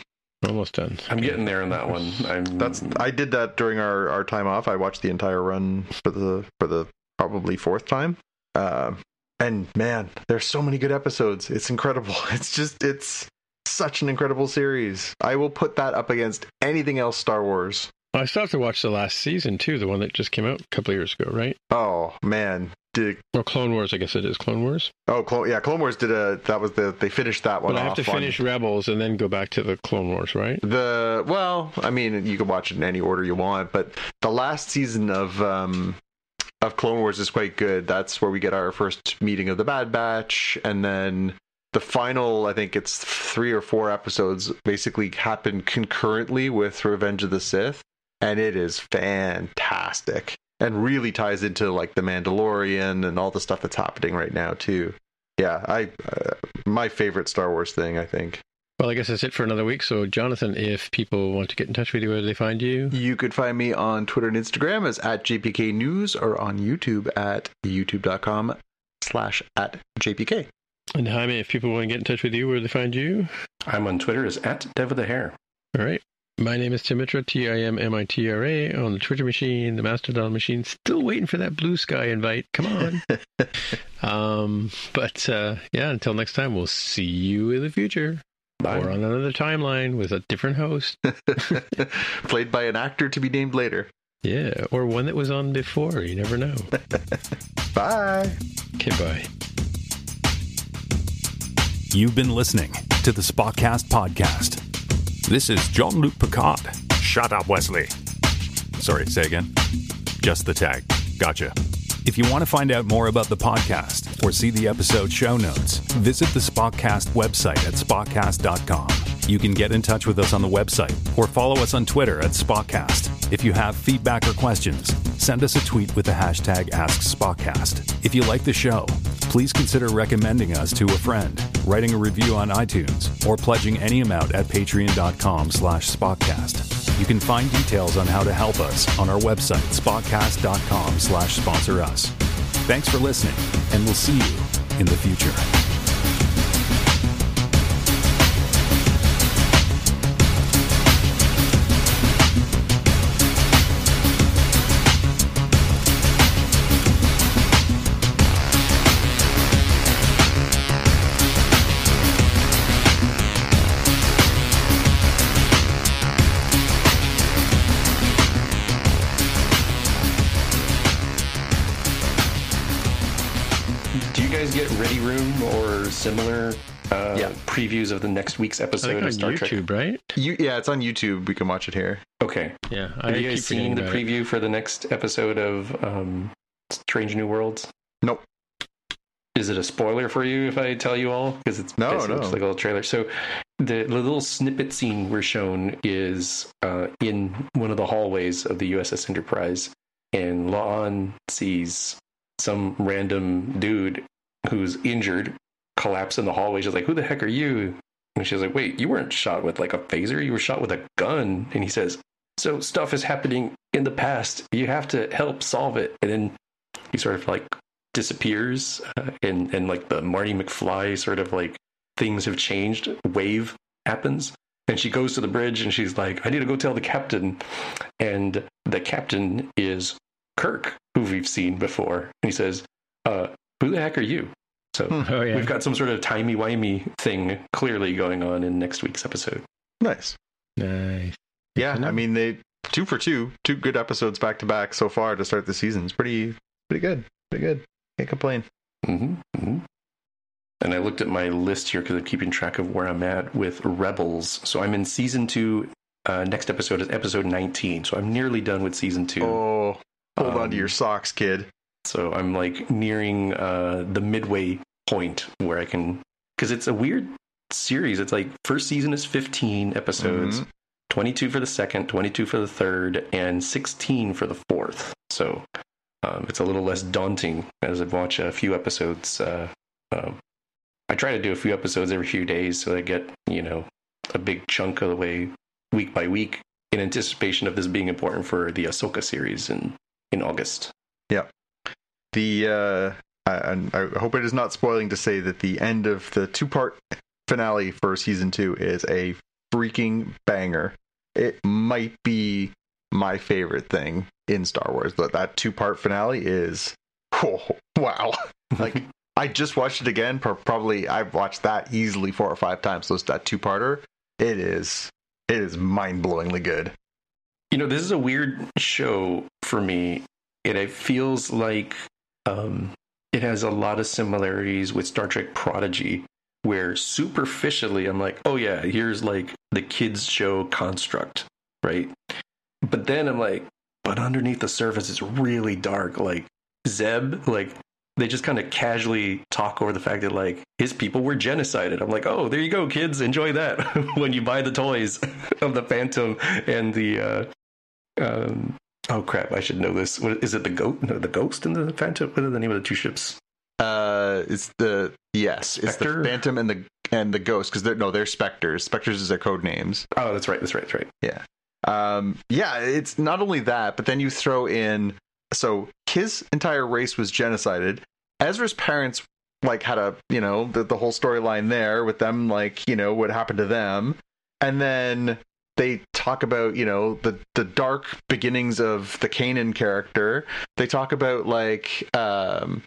Almost done. I'm getting there on that one. I'm That's I did that during our, our time off. I watched the entire run for the for the probably fourth time. Uh, and man, there's so many good episodes. It's incredible. [laughs] It's just it's such an incredible series. I will put that up against anything else Star Wars. I still have to watch the last season too, the one that just came out a couple of years ago, right? Oh man, did Or Clone Wars, I guess it is Clone Wars. oh Clone, yeah, Clone Wars did a that was the they finished that one But I have to on- finish Rebels and then go back to the Clone Wars, right? The well, I mean, you can watch it in any order you want, but the last season of um of Clone Wars is quite good. That's where we get our first meeting of the Bad Batch, and then the final, I think it's three or four episodes, basically happen concurrently with Revenge of the Sith, and it is fantastic and really ties into like the Mandalorian and all the stuff that's happening right now too. Yeah, I uh, my favorite Star Wars thing, I think. Well, I guess that's it for another week. So, Jonathan, if people want to get in touch with you, where do they find you? You could find me on Twitter and Instagram as at JPK News or on YouTube at youtube.com slash at JPK. And Jaime, if people want to get in touch with you, where do they find you? I'm on Twitter as at Dev of the Hair. All right. My name is Timmitra, T I M M I T R A, on the Twitter machine, the Mastodon machine. Still waiting for that blue sky invite. Come on. [laughs] um, but uh, yeah, until next time, we'll see you in the future. Bye. Or on another timeline with a different host. [laughs] Played by an actor to be named later. Yeah, or one that was on before. You never know. [laughs] Bye. Okay, bye. You've been listening to the Spockcast Podcast. This is Jean-Luc Picard. Shut up, Wesley. Sorry, say again. Just the tag. Gotcha. If you want to find out more about the podcast or see the episode show notes, visit the Spockcast website at spockcast.com. You can get in touch with us on the website or follow us on Twitter at Spockcast. If you have feedback or questions, send us a tweet with the hashtag AskSpockcast. If you like the show, please consider recommending us to a friend, writing a review on iTunes, or pledging any amount at patreon.com slash Spockcast. You can find details on how to help us on our website, spockcast.com slash sponsor us. Thanks for listening, and we'll see you in the future. Similar uh, Yeah. previews of the next week's I episode think of Star YouTube, Trek? right? You, yeah, it's on YouTube. We can watch it here. Okay. Yeah. I Have you guys seen the about it. preview for the next episode of um, Strange New Worlds? Nope. Is it a spoiler for you if I tell you all? Because it's No, basically no. looks like a little trailer. So the, the little snippet scene we're shown is uh, in one of the hallways of the USS Enterprise, and La'an sees some random dude who's injured collapse in the hallway. She's like, "Who the heck are you?" And she's like, "Wait, you weren't shot with like a phaser. You were shot with a gun." And he says, "So stuff is happening in the past. You have to help solve it." And then he sort of like disappears, uh, and and like the Marty McFly sort of like things have changed. Wave happens. And she goes to the bridge and she's like, I need to go tell the captain. And the captain is Kirk, who we've seen before. And he says, uh, Who the heck are you? So Oh, yeah. we've got some sort of timey-wimey thing clearly going on in next week's episode. Nice. Nice. Yeah. I mean they two for two, two good episodes back to back so far to start the season. It's pretty, pretty good. Pretty good. Can't complain. hmm hmm And I looked at my list here because I'm keeping track of where I'm at with Rebels. So I'm in season two. Uh, next episode is episode 19. So I'm nearly done with season two. Oh, hold on Um, to your socks, kid. So I'm like nearing uh, the midway point where I can, because it's a weird series. It's like first season is 15 episodes, Mhm. 22 for the second, 22 for the third, and 16 for the fourth. So um, it's a little less daunting as I watch a few episodes. Uh, um, I try to do a few episodes every few days so I get you know a big chunk of the way week by week in anticipation of this being important for the Ahsoka series in in August. The uh, I, and I hope it is not spoiling to say that the end of the two part finale for season two is a freaking banger. It might be my favorite thing in Star Wars, but that two part finale is [laughs] oh, wow. [laughs] Like I just watched it again. Probably I've watched that easily four or five times. So it's that two parter. It is it is mind blowingly good. You know, this is a weird show for me. It, it feels like um, it has a lot of similarities with Star Trek Prodigy, where superficially I'm like, oh yeah, here's like the kids' show construct, right? But then I'm like, but underneath the surface, it's really dark. Like Zeb, like they just kind of casually talk over the fact that like his people were genocided. I'm like, oh, there you go, kids, enjoy that [laughs] when you buy the toys [laughs] of the Phantom and the. Uh, um, oh crap! I should know this. What is it? The goat? No, the ghost and the Phantom. What are the name of the two ships? Uh, it's the yes, it's Spectre? the Phantom and the and the Ghost because they're no, they're Spectres. Spectres is their code names. Oh, that's right. That's right. That's right. Yeah. Um, yeah, it's not only that, but then you throw in so his entire race was genocided. Ezra's parents like had a you know the, the whole storyline there with them like you know what happened to them, and then they talk about you know the the dark beginnings of the Kanan character. They talk about like um,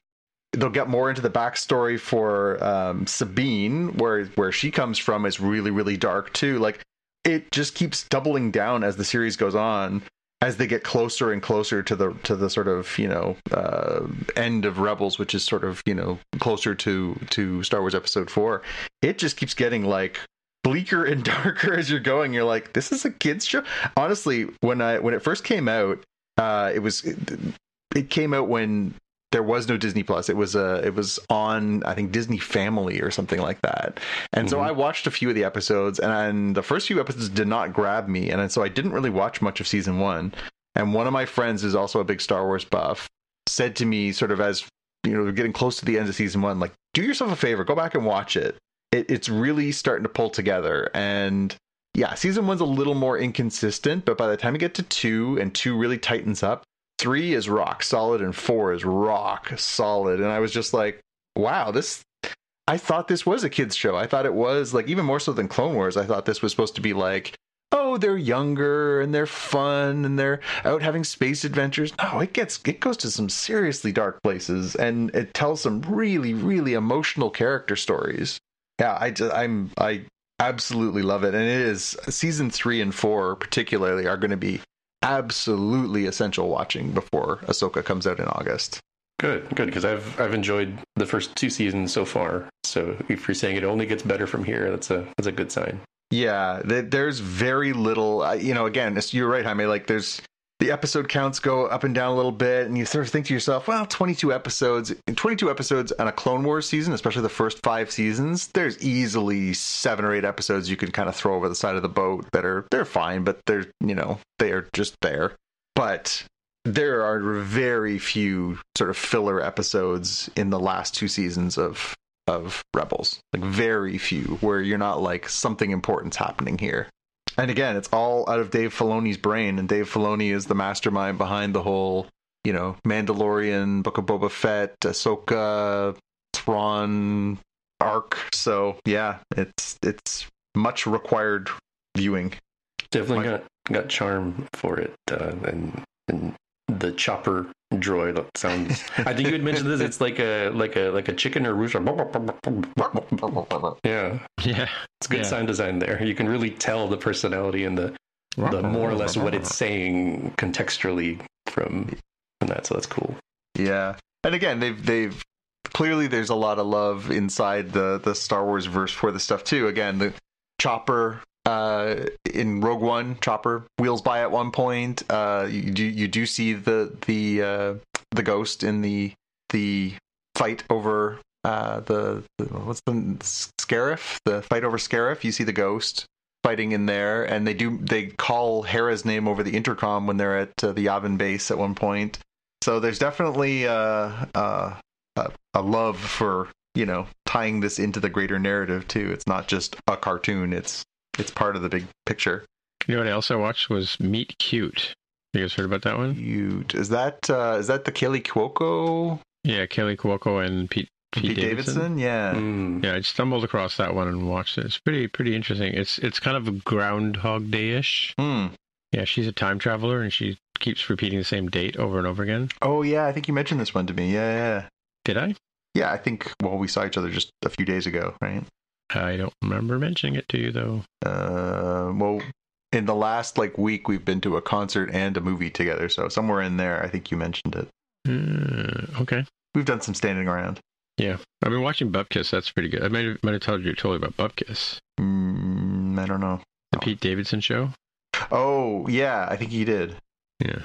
they'll get more into the backstory for um, Sabine, where where she comes from is really really dark too. Like it just keeps doubling down as the series goes on as they get closer and closer to the to the sort of you know uh, end of Rebels, which is sort of you know closer to to Star Wars Episode Four, it just keeps getting like bleaker and [laughs] darker as you're going. You're like, this is a kids show. Honestly, when I when it first came out, uh, it was it, came out when there was no Disney Plus. It was uh it was on I think Disney Family or something like that. And mm-hmm. so I watched a few of the episodes and, and the first few episodes did not grab me and so I didn't really watch much of season 1. And one of my friends is also a big Star Wars buff said to me sort of as you know, we're getting close to the end of season 1 like do yourself a favor, go back and watch it. It it's really starting to pull together and yeah, season 1's a little more inconsistent, but by the time you get to 2 and 2 really tightens up, three is rock solid and four is rock solid. And I was just like, wow, this. I thought this was a kids show. I thought it was like even more so than Clone Wars. I thought this was supposed to be like, oh, they're younger and they're fun and they're out having space adventures. No, it gets it goes to some seriously dark places and it tells some really really emotional character stories. Yeah, I just, I'm I absolutely love it and it is season 3 and 4 particularly are going to be absolutely essential watching before Ahsoka comes out in August. Good, good, because I've I've enjoyed the first two seasons so far. So if you're saying it only gets better from here, that's a that's a good sign. Yeah, there's very little. You know, again, you're right, Jaime. Like, there's the episode counts go up and down a little bit, and you sort of think to yourself, well, 22 episodes, in 22 episodes on a Clone Wars season, especially the first five seasons, there's easily seven or eight episodes you can kind of throw over the side of the boat that are they're fine, but they're you know they are just there. But there are very few sort of filler episodes in the last two seasons of of Rebels, like very few, where you're not like something important's happening here. And again, it's all out of Dave Filoni's brain, and Dave Filoni is the mastermind behind the whole, you know, Mandalorian, Book of Boba Fett, Ahsoka, Thrawn arc. So yeah, it's it's much required viewing. Definitely got got charm for it, uh, and and the chopper droid that sounds [laughs] i think you had mentioned this. It's like a like a like a chicken or rooster. Yeah. Yeah. It's good yeah. sound design there. You can really tell the personality and the the more or less what it's saying contextually from from that. So that's cool. Yeah. And again they've they've clearly there's a lot of love inside the the star wars verse for the stuff too. Again the chopper uh, in Rogue One, Chopper wheels by at one point. Uh, you do you do see the the uh, the ghost in the the fight over uh, the, the what's the Scarif? The fight over Scarif. You see the ghost fighting in there, and they do they call Hera's name over the intercom when they're at uh, the Yavin base at one point. So there's definitely uh, uh, a love for you know tying this into the greater narrative too. It's not just a cartoon. It's it's part of the big picture. You know what else I watched was Meet Cute. You guys heard about that one? Cute. Is that uh, is that the Kelly Cuoco? Yeah, Kelly Cuoco and Pete Pete, Pete Davidson? Davidson? Yeah. Mm. Yeah, I stumbled across that one and watched it. It's pretty pretty interesting. It's it's kind of Groundhog Day ish. Mm. Yeah, she's a time traveler and she keeps repeating the same date over and over again. Oh yeah, I think you mentioned this one to me. Yeah, yeah. Did I? Yeah, I think well we saw each other just a few days ago, right? I don't remember mentioning it to you though. Uh, well, in the last like week, we've been to a concert and a movie together. So somewhere in there, I think you mentioned it. Uh, okay. We've done some standing around. Yeah, I've been watching Bupkis. That's pretty good. I might have, might have told you totally about Bupkis. Mm, I don't know. The oh. Pete Davidson show. Oh yeah, I think he did. Yeah,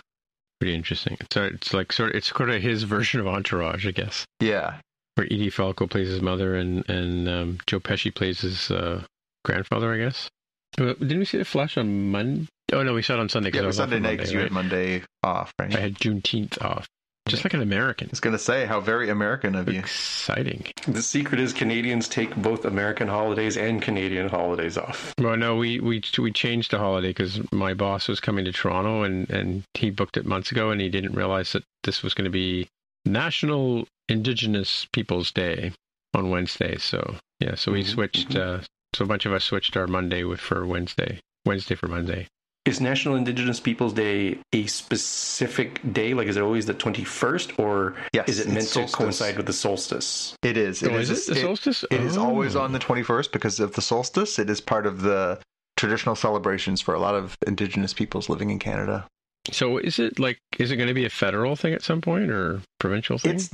pretty interesting. It's it's like sort of it's sort of his version of Entourage, I guess. Yeah, where Edie Falco plays his mother and and um, Joe Pesci plays his uh, grandfather, I guess. Didn't we see the Flash on Monday? Oh no, we saw it on Sunday. Yeah, it was Sunday night because you had Monday off, right? I had Juneteenth off. Just like an American. I was going to say, how very American of you. Exciting. The secret is Canadians take both American holidays and Canadian holidays off. Well, no, we we we changed the holiday because my boss was coming to Toronto and and he booked it months ago and he didn't realize that this was going to be National Indigenous Peoples Day on Wednesday. So yeah, so we mm-hmm. switched. Mm-hmm. Uh, so a bunch of us switched our Monday with for Wednesday. Wednesday for Monday. Is National Indigenous Peoples Day a specific day? Like, is it always the 21st, or Yes, is it meant to coincide with the solstice? It is. Oh, is it the solstice? It is always Oh. on the 21st because of the solstice. It is part of the traditional celebrations for a lot of Indigenous peoples living in Canada. So is it like is it going to be a federal thing at some point or provincial thing? It's.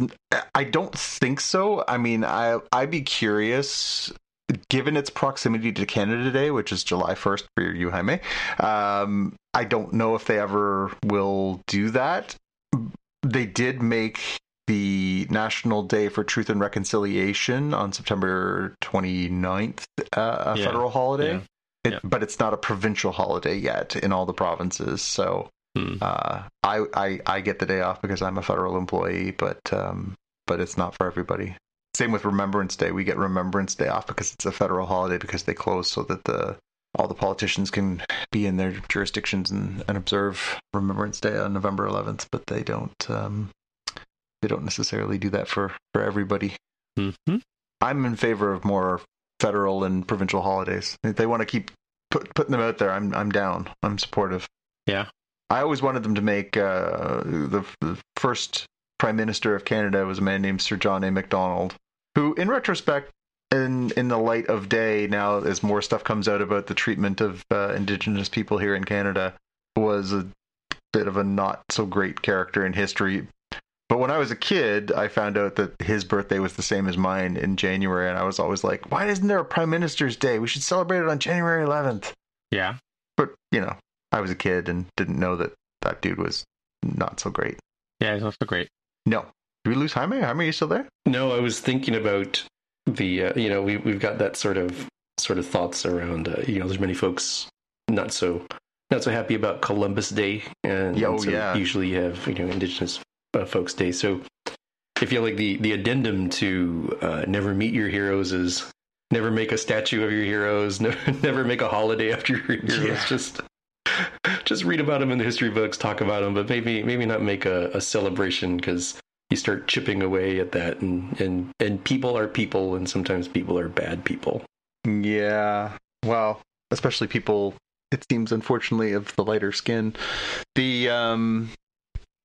I don't think so. I mean, I I'd be curious. Given its proximity to Canada Day, which is July 1st for you, Jaime, um, I don't know if they ever will do that. They did make the National Day for Truth and Reconciliation on September 29th uh, a Yeah. federal holiday. Yeah. It, Yeah. But it's not a provincial holiday yet in all the provinces. So Hmm. uh, I, I I get the day off because I'm a federal employee, but um, but it's not for everybody. Same with Remembrance Day. We get Remembrance Day off because it's a federal holiday because they close so that the all the politicians can be in their jurisdictions and, and observe Remembrance Day on November 11th, but they don't um, they don't necessarily do that for for everybody. hmm I'm in favor of more federal and provincial holidays. If they want to keep put, putting them out there, I'm I'm down. I'm supportive. Yeah. I always wanted them to make uh, the, the first prime minister of Canada was a man named Sir John A. Macdonald, who, in retrospect, in in the light of day now, as more stuff comes out about the treatment of uh, Indigenous people here in Canada, was a bit of a not so great character in history. But when I was a kid, I found out that his birthday was the same as mine in January, and I was always like, "Why isn't there a Prime Minister's Day? We should celebrate it on January 11th." Yeah. But you know, I was a kid and didn't know that that dude was not so great. Yeah, it's so great. No, did we lose Jaime? Jaime, are you still there? No, I was thinking about the uh, you know we we've got that sort of sort of thoughts around uh, you know there's many folks not so not so happy about Columbus Day and, Yeah, oh, and so yeah. usually you have you know Indigenous uh, folks Day. So I feel like the the addendum to uh, never meet your heroes is never make a statue of your heroes, never, [laughs] never make a holiday after your heroes. Yeah. Just just read about them in the history books, talk about them, but maybe maybe not make a, a celebration because you start chipping away at that, and and and people are people, and sometimes people are bad people. Yeah. Well, especially people. It seems, unfortunately, of the lighter skin. The um,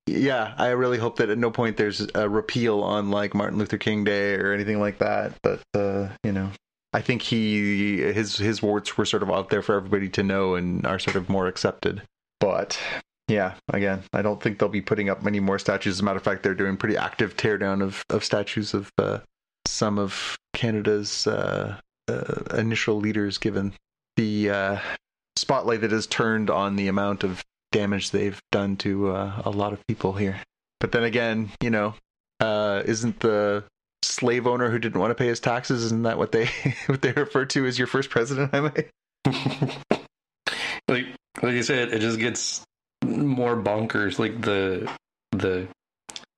yeah, I really hope that at no point there's a repeal on like Martin Luther King Day or anything like that. But uh, you know, I think he his his warts were sort of out there for everybody to know and are sort of more accepted. But yeah, again, I don't think they'll be putting up many more statues. As a matter of fact, they're doing pretty active teardown of of statues of uh, some of Canada's uh, uh, initial leaders, given the uh, spotlight that is turned on the amount of damage they've done to uh, a lot of people here. But then again, you know, uh, isn't the slave owner who didn't want to pay his taxes? Isn't that what they [laughs] what they refer to as your first president? I might. [laughs] like like I said, it just gets more bonkers. Like the the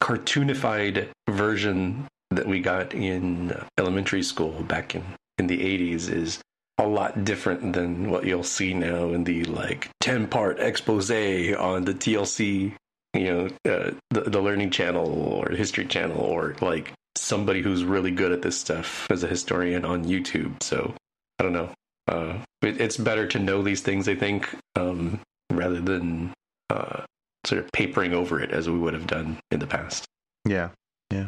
cartoonified version that we got in elementary school back in in the 80s is a lot different than what you'll see now in the like 10 part expose on the TLC, you know, uh, the, the learning channel or history channel or like somebody who's really good at this stuff as a historian on YouTube. So I don't know. Uh, it, it's better to know these things, I think, um, rather than uh, sort of papering over it as we would have done in the past. Yeah, yeah.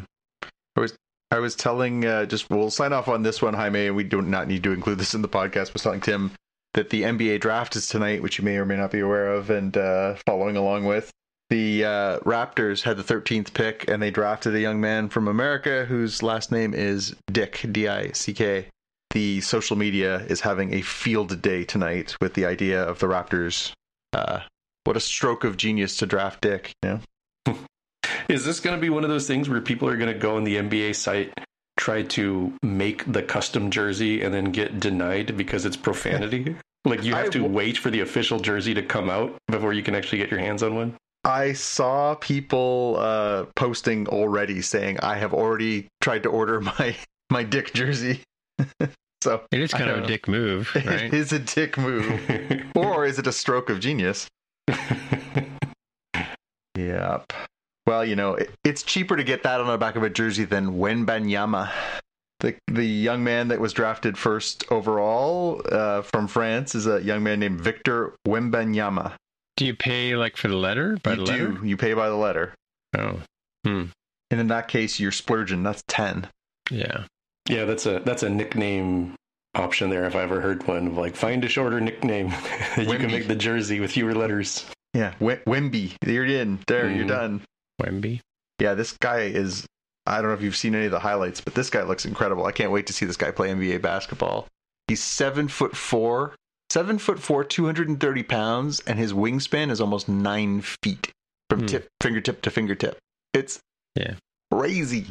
I was I was telling uh, just we'll sign off on this one, Jaime, and we do not need to include this in the podcast. I was telling Tim that the NBA draft is tonight, which you may or may not be aware of, and uh, following along with. The uh, Raptors had the 13th pick, and they drafted a young man from America whose last name is Dick, D I C K. The social media is having a field day tonight with the idea of the Raptors. Uh, what a stroke of genius to draft Dick, you know? [laughs] Is this going to be one of those things where people are going to go on the NBA site, try to make the custom jersey, and then get denied because it's profanity? [laughs] Like you have I to wait for the official jersey to come out before you can actually get your hands on one? I saw people uh, posting already saying I have already tried to order [laughs] my my dick jersey. [laughs] so It is kind of a dick move, [laughs] right? It is a dick move, [laughs] or is it a stroke of genius? Yep. Well, you know, it, it's cheaper to get that on the back of a jersey than Wembanyama. the the young man that was drafted first overall uh, from France is a young man named Victor Wembanyama. Do you pay like for the letter by you the do. letter? You pay by the letter. Oh, hmm. And in that case, you're splurging. That's 10. Yeah. Yeah, that's a that's a nickname option there. If I ever heard one, like find a shorter nickname that [laughs] you Wemby. can make the jersey with fewer letters. Yeah. W- Wemby. You're in. There, you're Mhm. done. Wemby. Yeah, this guy is. I don't know if you've seen any of the highlights, but this guy looks incredible. I can't wait to see this guy play NBA basketball. He's seven foot four, seven foot four, 230 pounds, and his wingspan is almost nine feet from Hmm. tip, fingertip to fingertip. It's Yeah. crazy.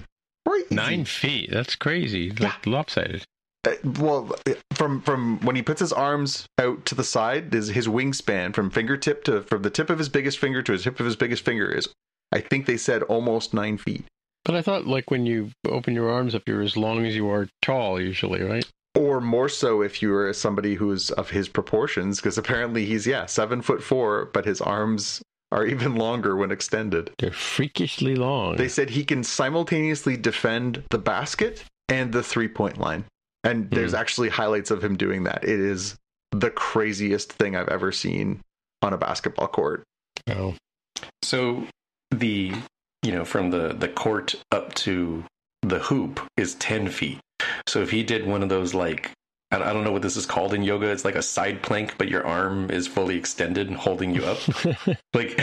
Crazy. Nine feet. That's crazy. Like lopsided. Uh, well, from from when he puts his arms out to the side, his his wingspan from fingertip to from the tip of his biggest finger to his tip of his biggest finger is, I think they said almost nine feet, But I thought like when you open your arms up, you're as long as you are tall usually, right? or more so if you are somebody who's of his proportions, because apparently he's yeah seven foot four, but his arms are even longer when extended. They're freakishly long. They said he can simultaneously defend the basket and the three point line. And hmm. there's actually highlights of him doing that. It is the craziest thing I've ever seen on a basketball court. oh. So the you know from the the court up to the hoop is ten feet. So if he did one of those like I I don't know what this is called in yoga. It's like a side plank, but your arm is fully extended and holding you up. [laughs] like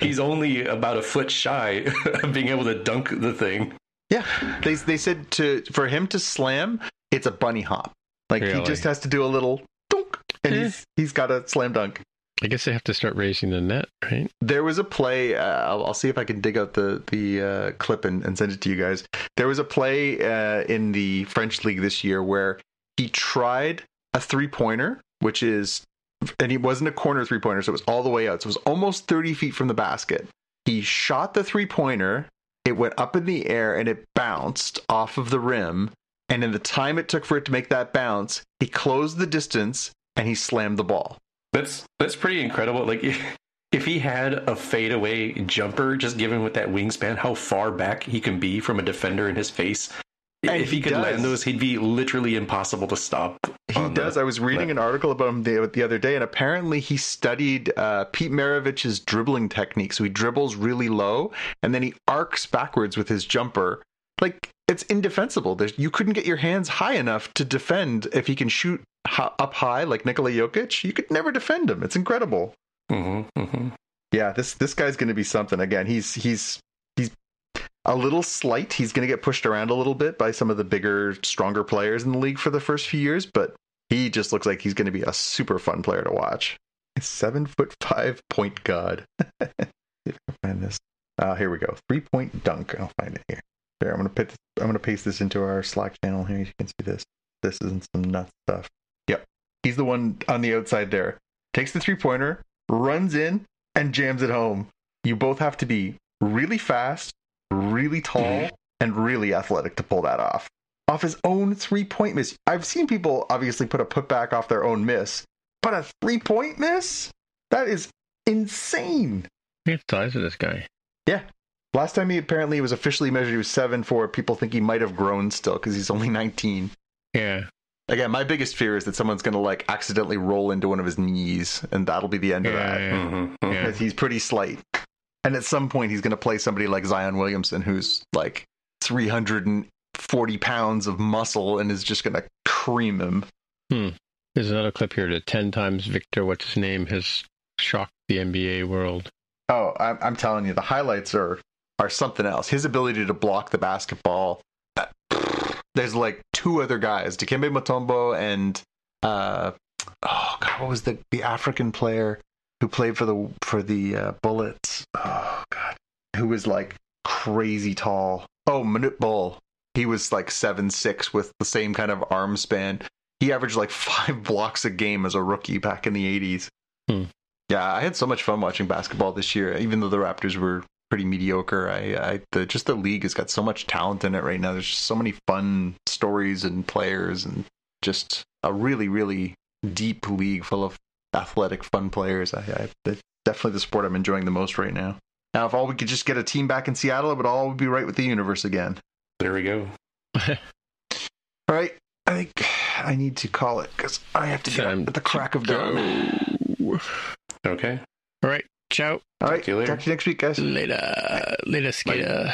he's only about a foot shy [laughs] of being able to dunk the thing. Yeah. They they said to for him to slam, it's a bunny hop. Like he just has to do a little dunk and Eh. he's he's got a slam dunk. I guess they have to start raising the net, right? There was a play. Uh, I'll, I'll see if I can dig out the the uh, clip and, and send it to you guys. There was a play uh, in the French league this year where he tried a three pointer, which is, and he wasn't a corner three pointer, so it was all the way out. So it was almost thirty feet from the basket. He shot the three pointer. It went up in the air and it bounced off of the rim. And in the time it took for it to make that bounce, he closed the distance and he slammed the ball. That's that's pretty incredible. Like [laughs] if he had a fadeaway jumper, just given with that wingspan, how far back he can be from a defender in his face. And if he, he could does. land those, he'd be literally impossible to stop. He the- does. I was reading an article about him the, the other day, and apparently he studied uh, Pete Maravich's dribbling technique. So he dribbles really low, and then he arcs backwards with his jumper. Like it's indefensible. There's, you couldn't get your hands high enough to defend if he can shoot hi- up high like Nikola Jokic. You could never defend him. It's incredible. Mhm, mhm. Yeah, this this guy's going to be something. Again, he's he's a little slight. He's going to get pushed around a little bit by some of the bigger, stronger players in the league for the first few years, but he just looks like he's going to be a super fun player to watch. Seven foot five point god. [laughs] If I can find this. Uh, here we go. Three point dunk. I'll find it here. There. I'm gonna put. This, I'm gonna paste this into our Slack channel here. You can see this. This isn't some nuts stuff. Yep. He's the one on the outside there. Takes the three pointer, runs in, and jams it home. You both have to be really fast, really tall, and really athletic to pull that off. Off his own three point miss. I've seen people obviously put a putback off their own miss, but a three point miss? That is insane. Look at size of this guy. Yeah. Last time he apparently was officially measured, he was seven four. People think he might have grown still because he's only 19. Yeah. Again, my biggest fear is that someone's going to like accidentally roll into one of his knees, and that'll be the end of that. yeah. Mhm, mhm. Yeah. because he's pretty slight. And at some point, he's going to play somebody like Zion Williamson, who's like 340 pounds of muscle and is just going to cream him. There's another clip here that 10 times Victor, what's his name, has shocked the NBA world. Oh, I'm, I'm telling you, the highlights are are something else. His ability to block the basketball. There's like two other guys, Dikembe Mutombo and uh, oh god, what was the the African player who played for the for the uh, Bullets? Oh god, who was like crazy tall. Oh, Manute Bol. He was like seven six with the same kind of arm span. He averaged like [laughs] five blocks a game as a rookie back in the 80s. Hmm. Yeah, I had so much fun watching basketball this year. Even though the Raptors were pretty mediocre, I, I the just the league has got so much talent in it right now. There's just so many fun stories and players, and just a really, really deep league full of athletic, fun players. I, I definitely the sport I'm enjoying the most right now. Now, if all we could just get a team back in Seattle, it would all be right with the universe again. There we go. [laughs] All right. I think I need to call it because I have to get Time at the crack of dawn. Okay. All right. Ciao. All right. you later. Talk to you next week, guys. Later. Later, skater.